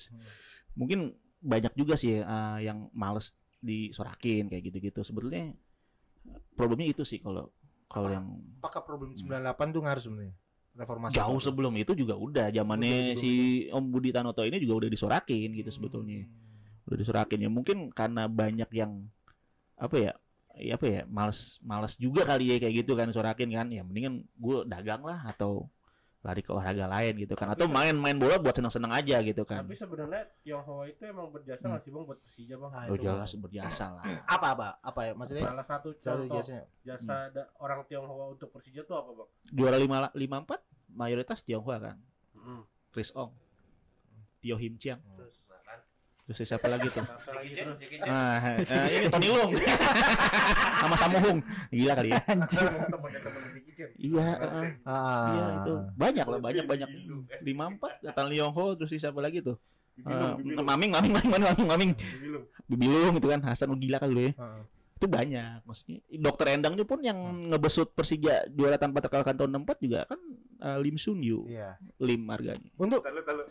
Mungkin banyak juga sih eh, yang males disorakin kayak gitu-gitu. Sebetulnya problemnya itu sih kalau kalau yang Apakah problem 98 tuh ngaruh sebenarnya? Reformasi. jauh sebelum itu juga udah zamannya si Om Budi Tanoto ini juga udah disorakin gitu sebetulnya udah disorakin ya mungkin karena banyak yang apa ya ya apa ya males males juga kali ya kayak gitu kan sorakin kan ya mendingan gue dagang lah atau lari ke olahraga lain gitu kan atau main-main bola buat seneng-seneng aja gitu kan Tapi sebenarnya Tionghoa itu emang berjasa Hmm. nggak sih bang buat Persija bang? Oh jelas berjasa lah *clears throat* Apa apa? Apa ya? Maksudnya Salah satu contoh jasanya. jasa da- orang Tionghoa untuk Persija tuh apa bang? juara lima lima empat mayoritas Tionghoa kan Hmm. Chris Ong Tio Him Chiang Terus, kan. Terus siapa lagi tuh Apa lagi terus? Nah, nah, *laughs* ini Tony Long *laughs* sama Samuhung. Gila kali ya. Chen. Iya, heeh. Ah. iya itu. Banyak lah, banyak banyak. Lima empat, Tan Leong Ho, terus siapa lagi tuh? Bibilung, Eh, Bibilung. maming, maming, maming, maming, maming, maming. Bibilung. Bibilung itu kan Hasan gila kali lu ya. Ah. Itu banyak maksudnya. Dokter Endangnya pun yang ngebesut Persija juara tanpa terkalahkan tahun 64 juga kan eh, Lim Sun Yu. Iya. Lim harganya. Untuk tahu.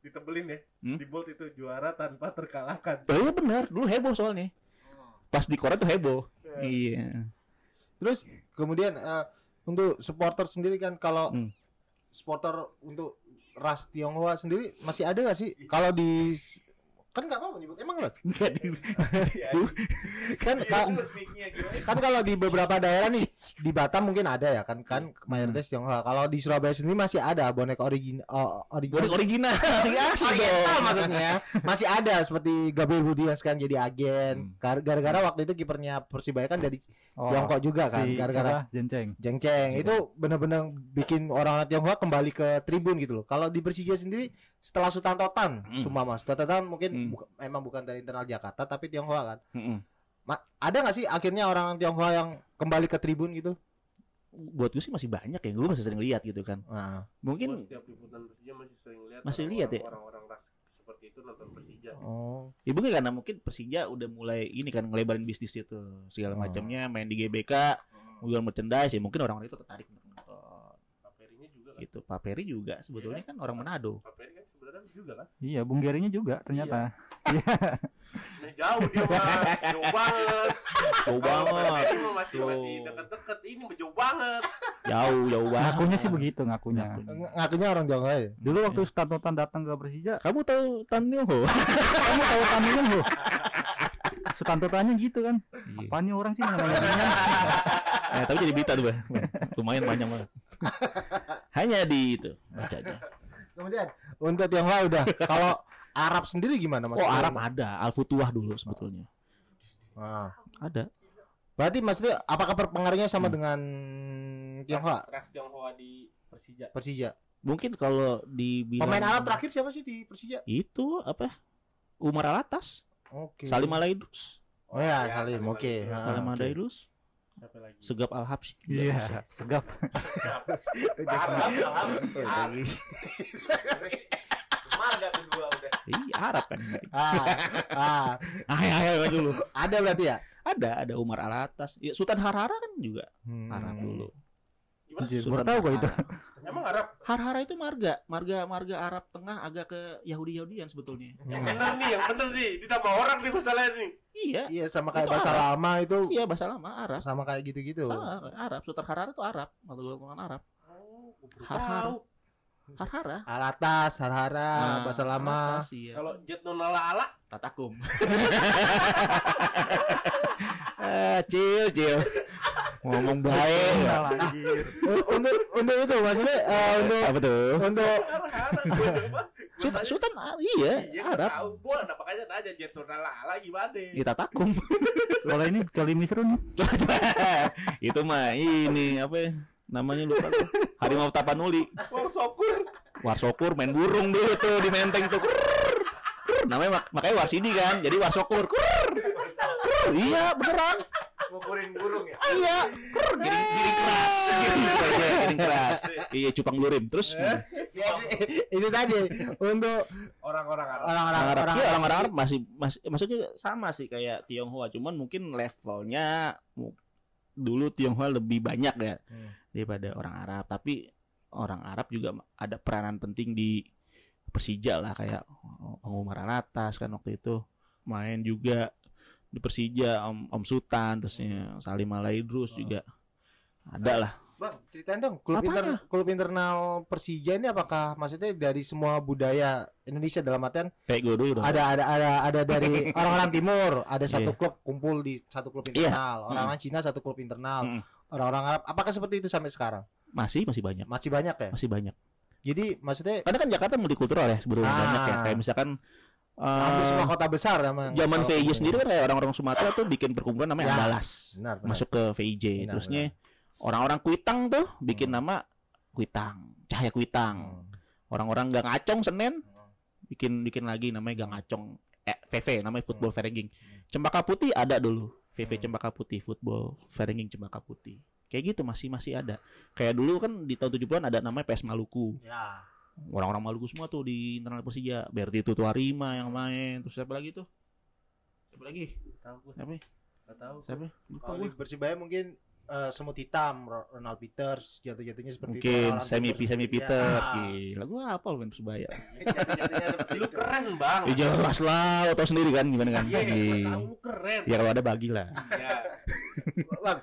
Ditebelin ya. Hmm? Di bold itu juara tanpa terkalahkan. Oh iya benar, dulu heboh soalnya. Pas di koran tuh heboh. Ya. Iya. terus kemudian eh, untuk supporter sendiri kan kalau Hmm. supporter untuk ras Tionghoa sendiri masih ada gak sih? Kalau di Kan enggak apa-apa nyebut. Emang lah. Enggak di Iya. *laughs* Kan ka- mic-nya gimana? kan kalau di beberapa daerah nih di Batam mungkin ada ya kan kan mayoritas Tionghoa. Kalau di Surabaya sendiri masih ada boneka origin oh, Boneka original. original. Ya, Oriental maksudnya masih ada seperti Gabriel Budi yang sekarang jadi agen Hmm. Gar- gara-gara waktu itu kipernya Persibaya kan dari Oh, Tiongkok juga kan si gara-gara siapa? Jenceng. jeng-jeng itu benar-benar bikin orang Tionghoa kembali ke tribun gitu loh kalau di Persija sendiri setelah Sultan Totan Hmm. Sumpah mas Sultan Totan mungkin Hmm. buka- emang bukan dari internal Jakarta tapi Tionghoa kan Mm-mm. Ma- ada nggak sih akhirnya orang Tionghoa yang kembali ke tribun gitu Buat gue sih masih banyak ya, gue masih sering lihat gitu kan. nah, Gua Mungkin setiap liputan Persija masih sering lihat Masih orang- lihat ya? orang-orang ras seperti itu nonton Persija. oh Ya mungkin karena mungkin Persija udah mulai ini kan ngelebarin bisnis itu segala Oh. macamnya main di GBK jual merchandise ya mungkin orang-orang itu tertarik untuk nonton Paperinya juga kan. Gitu Pak Peri juga sebetulnya kan orang Manado Paperi kan sebenarnya juga kan. Iya, Bung Gerinya juga ternyata. *laughs* Nah jauh dia mah, jauh banget. jauh banget mah masih masih deket-deket, ini jauh banget. jauh jauh banget Ngakunya sih begitu ngakunya. Ngakunya. ng- ngakunya orang Tionghoa ya Dulu waktu Statotan datang ke Persija, kamu tahu Tan Ho *laughs* kamu tahu tamunya loh. Sutantotannya gitu kan. Iya. Apaan nih orang sih namanya *laughs* eh, tapi jadi berita tuh Bang. lumayan banyak banget hanya di itu baca aja. Kemudian untuk Tionghoa udah kalau Arab sendiri gimana mas? Oh Arab ada Al Futuah dulu sebetulnya. Nah, ada. Berarti maksudnya apakah berpengaruhnya sama Hmm. dengan Tionghoa? Ras, Tionghoa di Persija. Persija. Mungkin kalau dibilang pemain Arab terakhir siapa sih di Persija? Itu apa? Umar Alatas. Oke. Salim Alaidrus oh ya Ya, Salim Salim oke. Ah, Salim oke. Alaidrus Siapa lagi? Segap Al Habsyi Iya, segap. Arab. Marga tuh dua udah. Iya Arab kan ah, ah, ah ya, dulu ada berarti ya ada ada Umar Alatas ya, Sultan Harhara kan juga Hmm. Arab dulu? Anjir, baru tahu gua itu. Emang Arab? Harhara itu marga marga marga Arab Tengah agak ke Yahudi Yahudian sebetulnya Yang bener nih, yang bener nih. Ditambah orang nih masalahnya nih. iya iya sama kayak Itu bahasa Arab. lama itu iya bahasa lama Arab sama kayak gitu-gitu sama Arab Sultan Harhara itu Arab atau golongan Arab Oh, Harhara. tahu. Harhara Alatas, Harhara, Nah, bahasa lama. Iya. Kalau Jet Nonala ala Tatakum *laughs* eh cil cil ngomong baik anjir. U- untuk untuk itu maksudnya eh, untuk apa tuh untuk Harhara gua coba. Sultan Sultan ah, iya Iya Arab tahu. Gua ada makanya Jet Nonala ala gimana? di Tatakum Kalau *laughs* ini Coli Misrun. *laughs* itu mah ini apa ya? namanya lupa tuh. Harimau Tapanuli Wong Sokur. Warsokur main burung dulu tuh di menteng tuh namanya mak- makanya Warsidi kan jadi Warsokur. Krrrr. iya beneran Ngukurin burung ya. iya. Giring, giring keras. Giring, iya, giring keras. Iya cupang lurim terus? Ya, itu tadi untuk Orang-orang Arab. orang-orang orang Arab. orang iya, orang Arab masih masih maksudnya sama sih kayak Tionghoa. Cuman mungkin levelnya dulu Tionghoa lebih banyak ya Hmm. daripada orang Arab. Tapi orang Arab juga ada peranan penting di Persija lah kayak Om Umar Alatas kan waktu itu. Main juga di Persija Om Om Sultan terusnya Salim Alaidrus juga ada lah Bang, ceritain dong klub Apanya? inter- klub internal Persija ini apakah maksudnya dari semua budaya Indonesia dalam artian kayak gue dulu dong ada ada ada ada dari *laughs* orang-orang timur, ada satu Iya. klub kumpul di satu klub Iya. internal, orang-orang Cina satu klub internal, Mm. orang-orang Arab apakah seperti itu sampai sekarang? masih masih banyak Masih banyak ya? masih banyak Jadi maksudnya karena kan Jakarta multikultural ya sebetulnya Ah. banyak ya kayak misalkan hampir eh, semua kota besar emang. zaman VIJ sendiri kan kayak orang-orang Sumatera tuh bikin perkumpulan namanya Ya. Andalas Benar, benar. masuk ke VIJ Benar, terusnya orang-orang Kuitang tuh bikin Hmm. nama Kuitang Cahaya Kuitang Hmm. orang-orang Gang Acong Senen bikin bikin lagi namanya Gang Acong eh VV namanya Football Ferengging Cempaka Putih ada dulu VV Hmm. Cempaka Putih Football Ferengging Cempaka Putih kayak gitu masih masih ada kayak dulu kan di tahun 70-an ada namanya PS Maluku Ya. Orang-orang Maluku semua tuh di internal Persija Berti Tutuarima yang main terus siapa lagi tuh siapa lagi Tahu gua. siapa? Enggak tahu. siapa lupa di Persibaya mungkin eh, semut hitam, Ro- Ronald Peters, jatuh-jatuhnya seperti itu. mungkin orang-orang semi timur semi seperti- Peters Ya. gila gua apa lu main *laughs* seperti Lu itu. keren, Bang. ya jelas lah lo tau sendiri kan gimana kan Iya, Iya. tahu lu keren. ya kalau ada bagi lah Iya. Bang,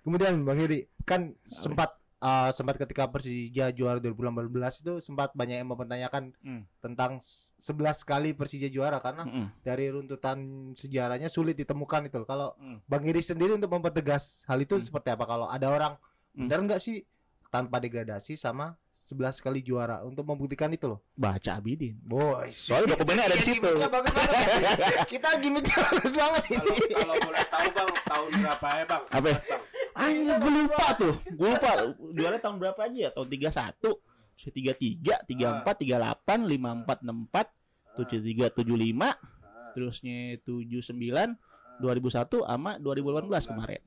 kemudian Bang Heri kan sempat eh, sempat ketika Persija juara 2018 itu sempat banyak yang mempertanyakan Hmm. tentang s- 11 kali Persija juara karena Mm-mm. dari runtutan sejarahnya sulit ditemukan itu. Kalau Hmm. Bang Iris sendiri untuk mempertegas hal itu Hmm. seperti apa kalau ada orang Hmm. benar nggak sih tanpa degradasi sama 11 kali juara untuk membuktikan itu loh. baca Abidin Boy, soalnya *laughs* dokumennya ada di situ bagus banget. *laughs* Kita gimmicknya bagus banget ini. kalau boleh tahu bang tahun berapa ya bang? Apa? 11, bang. Anjir gue lupa tuh *laughs* Gue lupa Juara tahun berapa aja ya Tahun 31 33 34 38 54 64 73 75 Terusnya 79 2001 sama 2018 kemarin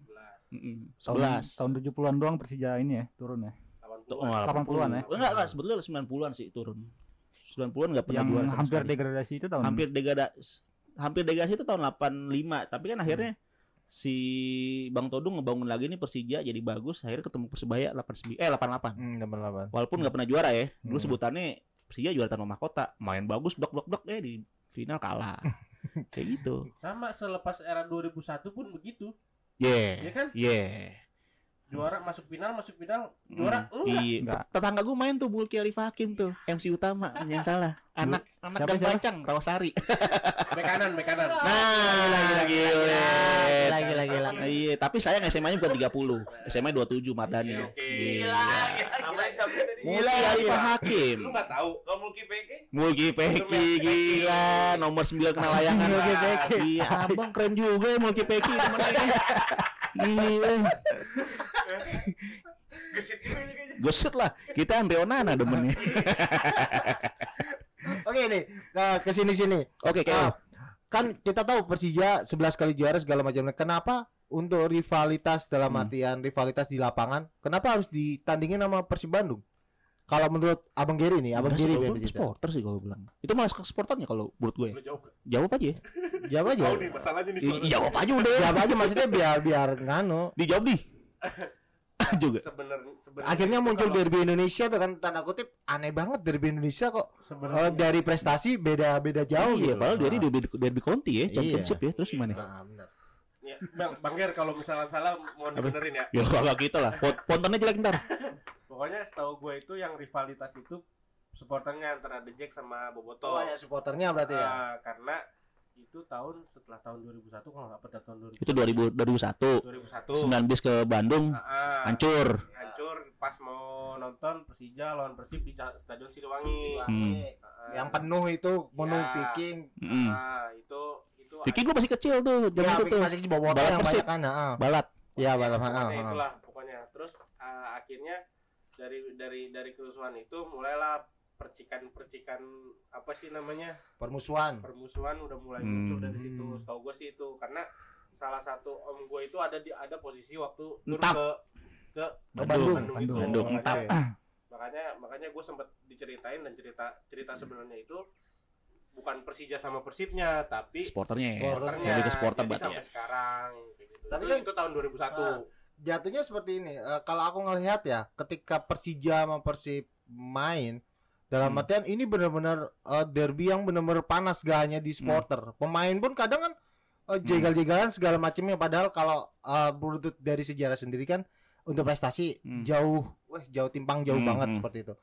Tahun, 11 tahun 70-an doang Persija ini ya turun ya. 80. Tuh, -an. oh, 80-an ya? Enggak, enggak, sebetulnya 90-an sih turun 90-an enggak pernah Yang juara hampir sekali. degradasi itu tahun hampir degradasi hampir degradasi itu tahun 85 tapi kan akhirnya si Bang Todung ngebangun lagi nih Persija jadi bagus akhirnya ketemu Persebaya 89 eh 88 Hmm, nomor 8. walaupun nggak pernah juara ya dulu Hmm. sebutannya Persija juara tanpa mahkota main bagus blok blok blok eh di final kalah *laughs* kayak gitu Sama selepas era 2001 pun begitu. yeah Ya kan? yeah Juara masuk final, masuk final, juara Hmm, enggak. iya Enggak. tetangga gue main tuh Bulki Alif Hakim tuh MC utama yang salah anak anak Siapa, pancang Rawasari *laughs* Bek kanan, bek kanan. nah gila Gila, gila, gila. Iya, tapi saya SMA-nya bukan 30. SMA 27 Mardani. Gila. Tadi? Mulki Arifah Hakim. Lu nggak tahu kalau Mulki PK? Mulki Peki gila, nomor 9 kena layangan. Mulki Peki. Iya, abang keren juga ya Mulki Peki temennya. *laughs* Gila. Gesit lah, kita Andre Onana demennya. *laughs* Oke nih, ke ke sini-sini. Oke, Ah, kayak kan kita tahu Persija 11 kali juara segala macam. Kenapa untuk rivalitas dalam Hmm. artian rivalitas di lapangan, kenapa harus ditandingin sama Persib Bandung? Kalau menurut Abang Giri nih, Abang Giri cerita. supporter sih kalau bilang. Itu malah ke supporternya kalau menurut gue. Lu jawab. Jawab aja. ya. Jawab aja. Tahu nih masalahnya nih. Iya, Jawab aja udah. Jawab aja maksudnya biar biar nganu. Dijawab nih. *laughs* juga. Sebenarnya sebenarnya Akhirnya muncul kalau- derby Indonesia tuh kan tanda kutip aneh banget derby Indonesia kok. sebenarnya Eh, dari prestasi beda-beda jauh iya, gitu. padahal Nah. dari derby, derby Conti ya, championship ya. Terus gimana? Nah, benar. Bang, Bang Ger kalau misalnya salah mohon dibenerin ya. Ya kagak gitu lah. Pon- Pontonnya jelek ntar. *laughs* Pokoknya setahu gue itu yang rivalitas itu supporternya antara The Jack sama Boboto. Oh ya supporternya berarti ya. Ah, karena itu tahun setelah tahun 2001 kalau nggak pada tahun 2000. Itu 2000 2001. 2001. 9 bis ke Bandung Ah, ah. hancur. hancur pas mau nonton Persija lawan Persib di Stadion Siliwangi. Hmm. Ah, Yang penuh itu penuh Ya. Viking. Mm. Ah, itu itu Viking lu masih kecil tuh jam Ya, itu tuh. masih bawa Balap yang banyak kan. heeh. Balat. Iya, heeh, heeh. itulah pokoknya terus ah, akhirnya dari dari dari kerusuhan itu mulailah percikan-percikan apa sih namanya Permusuhan. permusuhan udah mulai Hmm. muncul dari situ setahu gue sih itu karena salah satu om gue itu ada di ada posisi waktu turun Entap. ke ke Ke Bandung. Bandung, Bandung. itu. Bandung, makanya, makanya makanya gue sempat diceritain dan cerita cerita sebenarnya itu bukan Persija sama Persibnya tapi Sporternya ya. Sporternya. Ke sporter Jadi berarti sampai ya. sekarang gitu. Tapi kan- itu tahun 2001 Ah. Jatuhnya seperti ini. eh, kalau aku ngelihat ya, ketika Persija sama Persib main dalam Hmm. artian ini benar-benar eh, derby yang benar-benar panas gak hanya di supporter. Pemain pun kadang kan eh, jegal-jegalan segala macamnya padahal kalau eh, berutut dari sejarah sendiri kan untuk prestasi Hmm. jauh wah jauh timpang jauh Hmm, banget hmm. seperti itu.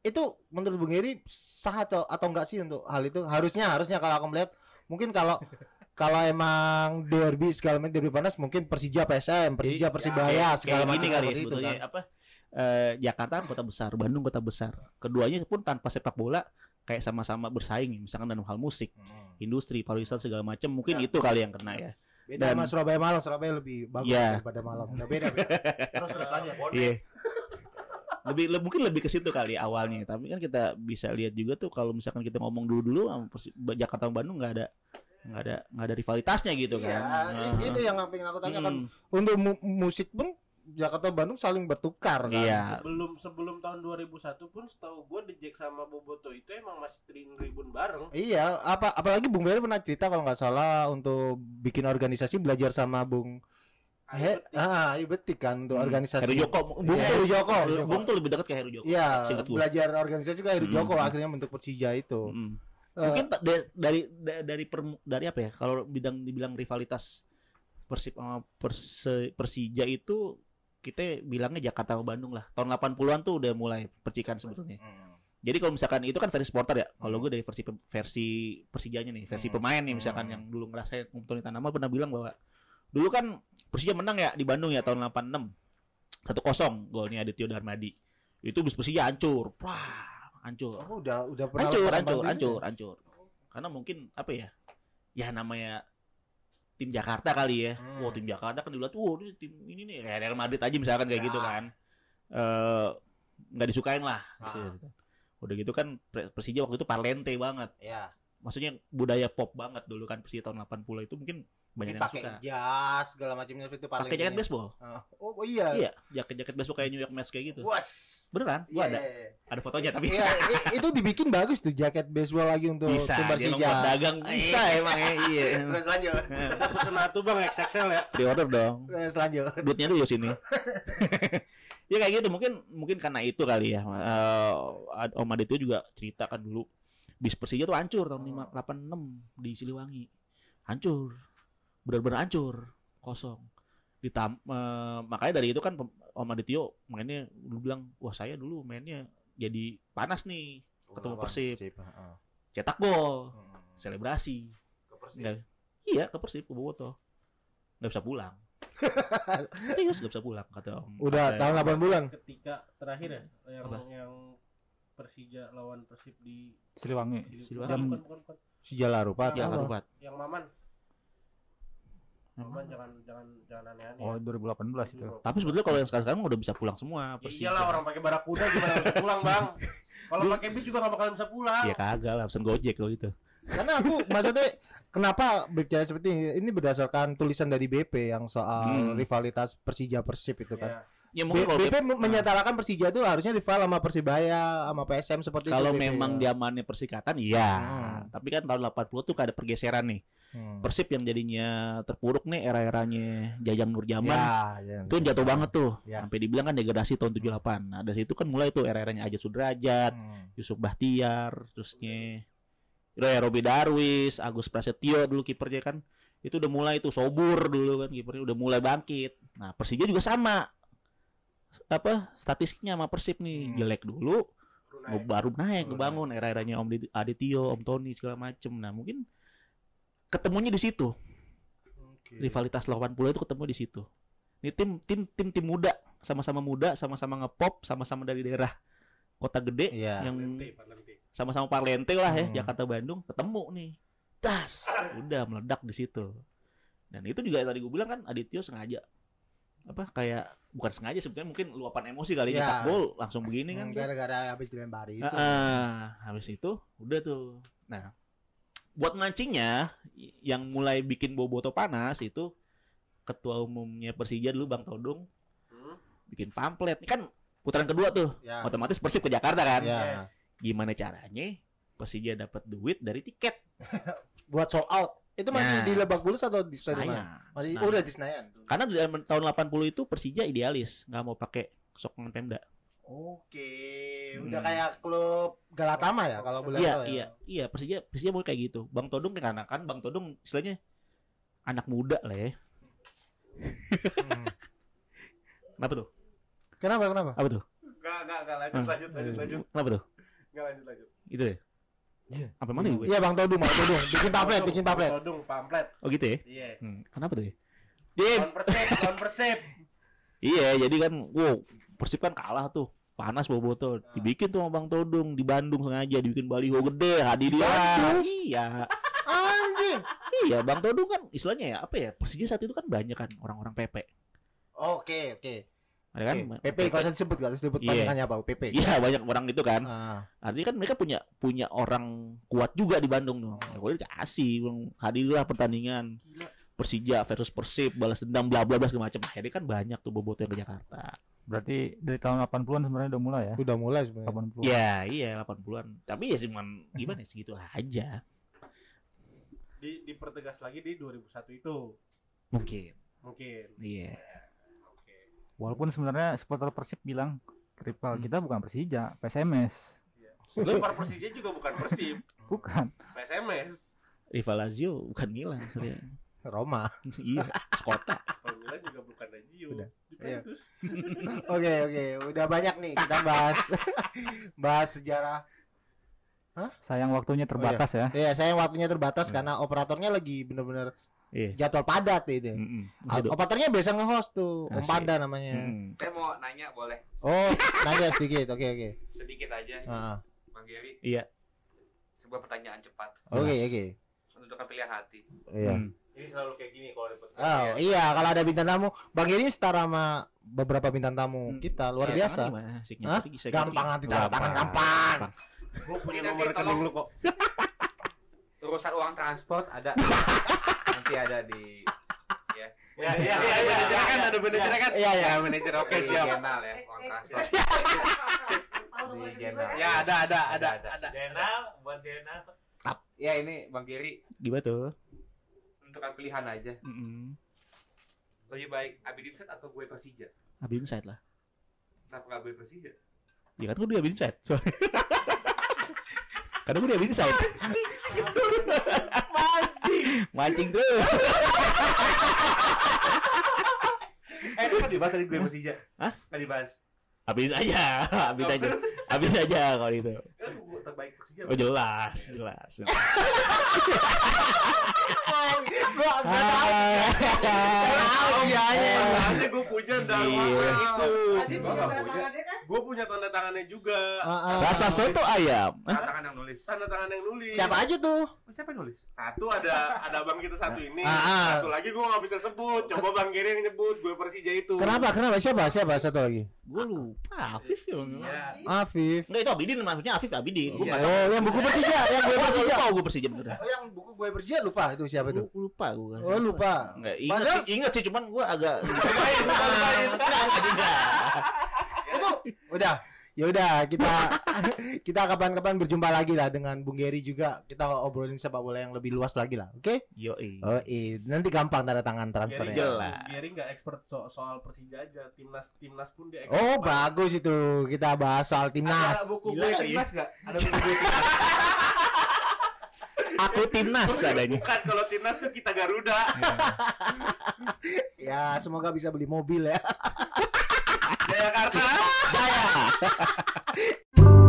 Itu menurut Bung Heri sah atau atau enggak sih untuk hal itu? Harusnya harusnya kalau aku melihat mungkin kalau *laughs* kalau emang derby segala macam derby panas mungkin Persija PSM, Persija Jadi, Persibaya Kayak- segala macam kali ya sebetulnya kan. apa eh, Jakarta kota besar, Bandung kota besar. Keduanya pun tanpa sepak bola kayak sama-sama bersaing misalkan dalam hal musik, Hmm. industri, pariwisata segala macam. Mungkin Ya. itu kali yang kena ya. Beda Dan- sama Surabaya Malang, Surabaya lebih bagus Iya. daripada Malang. Udah beda. beda. *laughs* terus terus lanjut. Iya. Lebih le- mungkin lebih ke situ kali awalnya. Tapi kan kita bisa lihat juga tuh kalau misalkan kita ngomong dulu dulu Jakarta sama Bandung nggak ada nggak ada nggak ada rivalitasnya gitu Iya, kan. Nah, itu yang pengen aku tanya kan. mm, Untuk mu- musik pun Jakarta Bandung saling bertukar kan. iya. Sebelum sebelum tahun 2001 pun setahu gue The Jack sama Boboto itu emang masih trin ribun bareng. Iya, apa apalagi Bung Beri pernah cerita kalau nggak salah untuk bikin organisasi belajar sama Bung He, ah, iya betik kan untuk Hmm. organisasi. Heru Joko Bung Iya, tuh- Heru Joko. Bung tuh lebih dekat ke Heru Joko Iya, gua. belajar organisasi ke Heru Hmm. Joko akhirnya bentuk Persija itu. Mm. Eh, mungkin dari da- dari per- dari apa ya kalau bidang dibilang rivalitas Persib sama Perse- Persija itu kita bilangnya Jakarta sama Bandung lah. Tahun 80-an tuh udah mulai percikan sebetulnya. Jadi kalau misalkan itu kan versi supporter ya. Kalau gue dari versi versi Persijanya nih, versi Hmm. pemain nih misalkan Hmm. yang dulu ngerasain Tony Tanama pernah bilang bahwa dulu kan Persija menang ya di Bandung ya tahun 86. 1-0 golnya Adityo Darmadi. Itu bus Persija hancur. Wah, hancur. Oh, udah udah pernah Hancur, hancur, hancur, ya? hancur. Karena mungkin apa ya? Ya namanya tim Jakarta kali ya. Hmm. Wah, tim Jakarta kan dilihat, wah ini tim ini nih kayak Real Madrid aja misalkan kayak Ya. gitu kan. Eh nggak disukain lah. Ah. Udah gitu kan Persija waktu itu parlente banget. Ya. Maksudnya budaya pop banget dulu kan Persija tahun 80 itu mungkin banyak Ini yang pakai jas segala macamnya itu paling Pakai jaket baseball. Oh, oh iya. Iya, jaket-jaket baseball kayak New York Mets kayak gitu. Bos. Beneran? Gua Iya, ada. iya, iya. Ada fotonya tapi Iya, i- itu dibikin bagus tuh jaket baseball lagi untuk bisa. tim Dia Persija. dagang bisa emang ya. Iya. *laughs* Terus lanjut. Kita pesen satu bang XXL ya. Pre-order dong. Terus lanjut. duitnya dulu sini. *laughs* ya kayak gitu mungkin mungkin karena itu kali ya. Eh, Ad- Om Adityo juga cerita kan dulu bis Persija tuh hancur tahun 5 86 di Siliwangi. Hancur. Benar-benar hancur. Kosong. Ditam eh, makanya dari itu kan Om Adityo mainnya dulu bilang, "Wah, saya dulu mainnya jadi panas nih, Ketemu Persib. heeh. cetak gol, Hmm. selebrasi." Ke Persib. Nggak, iya, ke Persib ke Boboto. Nggak bisa pulang. *laughs* Serius nggak bisa pulang kata Om. Udah kata- tahun 8 bulan. Ketika terakhir ya yang Apa? yang Persija lawan Persib di Siliwangi. di- Siliwangi. bukan, bukan, bukan, Ya, atau apa? Harupat. yang Maman. Yang Maman jangan jangan jangan aneh-aneh. Oh, ya. 2018 itu. Tapi sebetulnya kalau yang sekarang udah bisa pulang semua. Ya Persija. iyalah orang pakai barakuda gimana bisa pulang bang? Kalau pakai bis juga nggak bakalan bisa pulang. Ya kagak lah, pesen gojek kalau gitu. Karena aku maksudnya kenapa bicara seperti ini? Ini berdasarkan tulisan dari BP yang soal Hmm. rivalitas Persija Persib itu kan. Ya. Ya B- mungkin kalau BP me- menyatakan Persija itu harusnya rival sama Persibaya, sama PSM seperti kalau itu. BP, memang ya. zamannya persikatan, iya. Hmm. Tapi kan tahun 80 tuh ada pergeseran nih. Hmm. Persib yang jadinya terpuruk nih era-eranya Jajang Nurjaman. Ya, ya. Itu jatuh banget tuh. Ya. Sampai dibilang kan degradasi tahun 78. Nah, dari situ kan mulai tuh era-eranya Ajat Sudrajat, Hmm. Yusuf Bahtiar, terusnya ya Robi Darwis, Agus Prasetyo dulu kipernya kan. Itu udah mulai tuh Sobur dulu kan kipernya udah mulai bangkit. Nah, Persija juga sama. Apa statistiknya sama Persib nih Hmm. jelek dulu, Baru naik. baru naik Baru ngebangun era-eranya Om Adityo, Om Tony segala macem. Nah, mungkin ketemunya di situ. Oke. Rivalitas 80 itu ketemu di situ. Ini tim tim tim tim muda, sama-sama muda, sama-sama ngepop, sama-sama dari daerah kota gede Iya. yang sama-sama parlente lah ya Hmm. Jakarta Bandung ketemu nih tas udah meledak di situ dan itu juga yang tadi gue bilang kan Adityo sengaja apa kayak bukan sengaja sebetulnya mungkin luapan emosi kali Ya. nyetak gol langsung begini kan gara-gara habis dilempari itu. Ah, habis itu udah tuh nah buat mancingnya yang mulai bikin boboto panas itu ketua umumnya Persija dulu Bang Todung Hmm? bikin pamflet ini kan putaran kedua tuh Ya. otomatis Persib ke Jakarta kan Ya. gimana caranya Persija dapat duit dari tiket *laughs* Buat sold out. Itu masih Nah. di Lebak Bulus atau di stadion mana? Senayan. Masih Senayan. udah di Senayan. karena di tahun 80 itu Persija idealis nggak mau pakai sokongan Pemda Oke, Hmm. udah kayak klub Galatama ya kalau boleh iya tahu ya. iya iya Persija Persija mau kayak gitu Bang Todung kan anak kan Bang Todung istilahnya anak muda lah ya Hmm. *laughs* kenapa tuh Kenapa kenapa? apa tuh Enggak, enggak, enggak lanjut, Hmm. lanjut, lanjut, lanjut. kenapa tuh Enggak lanjut, lanjut. itu ya Iya. apa mana gue Iya Bang Todung, Bang Todung. Bikin pamflet, bikin pamflet. Todung, pamflet. oh gitu ya Iya. Hmm, kenapa tuh ya Jim Lawan Persib, lawan Persib. iya jadi kan wow Persib kan kalah tuh panas boboto dibikin tuh sama Bang Todung di Bandung sengaja dibikin baliho gede hadirin iya Anjing. iya Bang Todung kan istilahnya ya apa ya Persija saat itu kan banyak kan orang-orang PP Oke, oke. ada kan Oke, PP kalau usah disebut, kalau usah disebut Iya. panjangannya apa? PP. iya banyak orang itu kan Ah, artinya kan mereka punya punya orang kuat juga di Bandung tuh ya, boleh dikasih Bang. hadirlah pertandingan Gila. Persija versus Persib balas dendam bla bla bla segala macam akhirnya kan banyak tuh boboto yang ke Jakarta Berarti dari tahun 80-an sebenarnya udah mulai ya. udah mulai sebenarnya. 80. Ya iya 80-an Tapi ya cuman gimana ya, segitu aja Di, dipertegas lagi di 2001 itu. Mungkin Mungkin. Iya Oke. Walaupun sebenarnya supporter Persib bilang rival Hmm. kita bukan Persija, PSMS. Lebar Persija juga bukan Persib, Bukan. PSMS. Rival Lazio bukan Milan sebenarnya. Roma. iya, kota. Panggilan juga bukan Lazio. Udah. Juventus. *laughs* Oke oke, udah banyak nih kita bahas *laughs* bahas sejarah. Sayang waktunya terbatas ya. Iya, saya waktunya terbatas Hmm. karena operatornya lagi bener-bener Iya. jadwal padat itu. Mm-mm. Ah, Operatornya biasa nge-host tuh, Om. Panda namanya. Mm-mm. Saya mau nanya boleh Oh, *laughs* nanya sedikit. Oke oke. sedikit aja, Ah, Bang Geri. Iya. Sebuah pertanyaan cepat Oke oke. menentukan pilihan hati. Iya. Mm. Ini selalu kayak gini kalau dapat. Oh iya, kalau ada bintang tamu, Bang Eri setara sama beberapa bintang tamu Hmm. kita luar Iya, biasa. Hah? Gampang nanti tanda tangan gampang. Gue punya Ini nomor rekening lu kok. Urusan uang transport ada nanti ada di ya Ya, ya, ya, ya, manajer kan ada manajer kan? Iya, iya. Ya, manajer oke siap. Genal ya uang transport di Genal. Ya, ada, ada, ada, Ada. Jenal buat Jenal. Ya ini Bang Geri Gimana tuh? Menentukan pilihan aja. Mm-mm. Lebih baik Abidin Set atau gue Persija? Abin Insight lah. Kenapa nggak gue Persija? Ya kan gue di Abin Insight. Soalnya. *laughs* Karena gue di Abin Insight. Mancing. Mancing terus. Eh itu kan dibahas tadi gue Persija. Hah? Nggak dibahas. Abin aja. Abin aja. *laughs* Abin aja kalau itu. Kan gue terbaik Persija. Oh jelas, jelas. *laughs* Gua gua tahu. Tahu dianya. Makanya punya dalam Iya. waktu itu. Gua nggak punya. Gue punya tanda tangannya juga. Ah, ah. Rasa soto ayam. Tanda tangan yang nulis. Tanda tangan yang nulis. Siapa aja tuh? Oh, Siapa yang nulis? Satu ada ada bang kita satu ini. Ah, ah. Satu lagi gue nggak bisa sebut. Coba bang Giri yang nyebut. Gue Persija itu. Kenapa? Kenapa? Siapa? Siapa? Satu lagi. Gue lupa. Afif ya. Iya. Afif. Enggak itu Abidin maksudnya Afif Abidin. Gue Iya. tahu. Oh, yang buku Persija, *laughs* yang gue Persija. lupa gue Persija beneran. Oh, yang buku gue Persija lupa itu siapa itu? Gue lupa gue. Oh, lupa. Enggak, inget Padahal- sih, inget sih cuman gue agak *laughs* Itu *laughs* udah. Ya udah kita *laughs* kita kapan-kapan berjumpa lagi lah dengan Bung Geri juga kita obrolin sepak bola yang lebih luas lagi lah. Oke? Yo, Oh, iya. nanti gampang tanda tangan transfernya. Jelas. Gary nggak expert so- soal Persija aja. Timnas timnas pun dia Oh, expert. banget. bagus itu. Kita bahas soal timnas. Ada buku Gila gue kali ya. timnas nggak? Ada buku gue timnas. *laughs* Aku timnas adanya. Bukan kalau timnas tuh kita Garuda. *laughs* Ya, semoga bisa beli mobil ya. Jayakarta. Jaya. *laughs*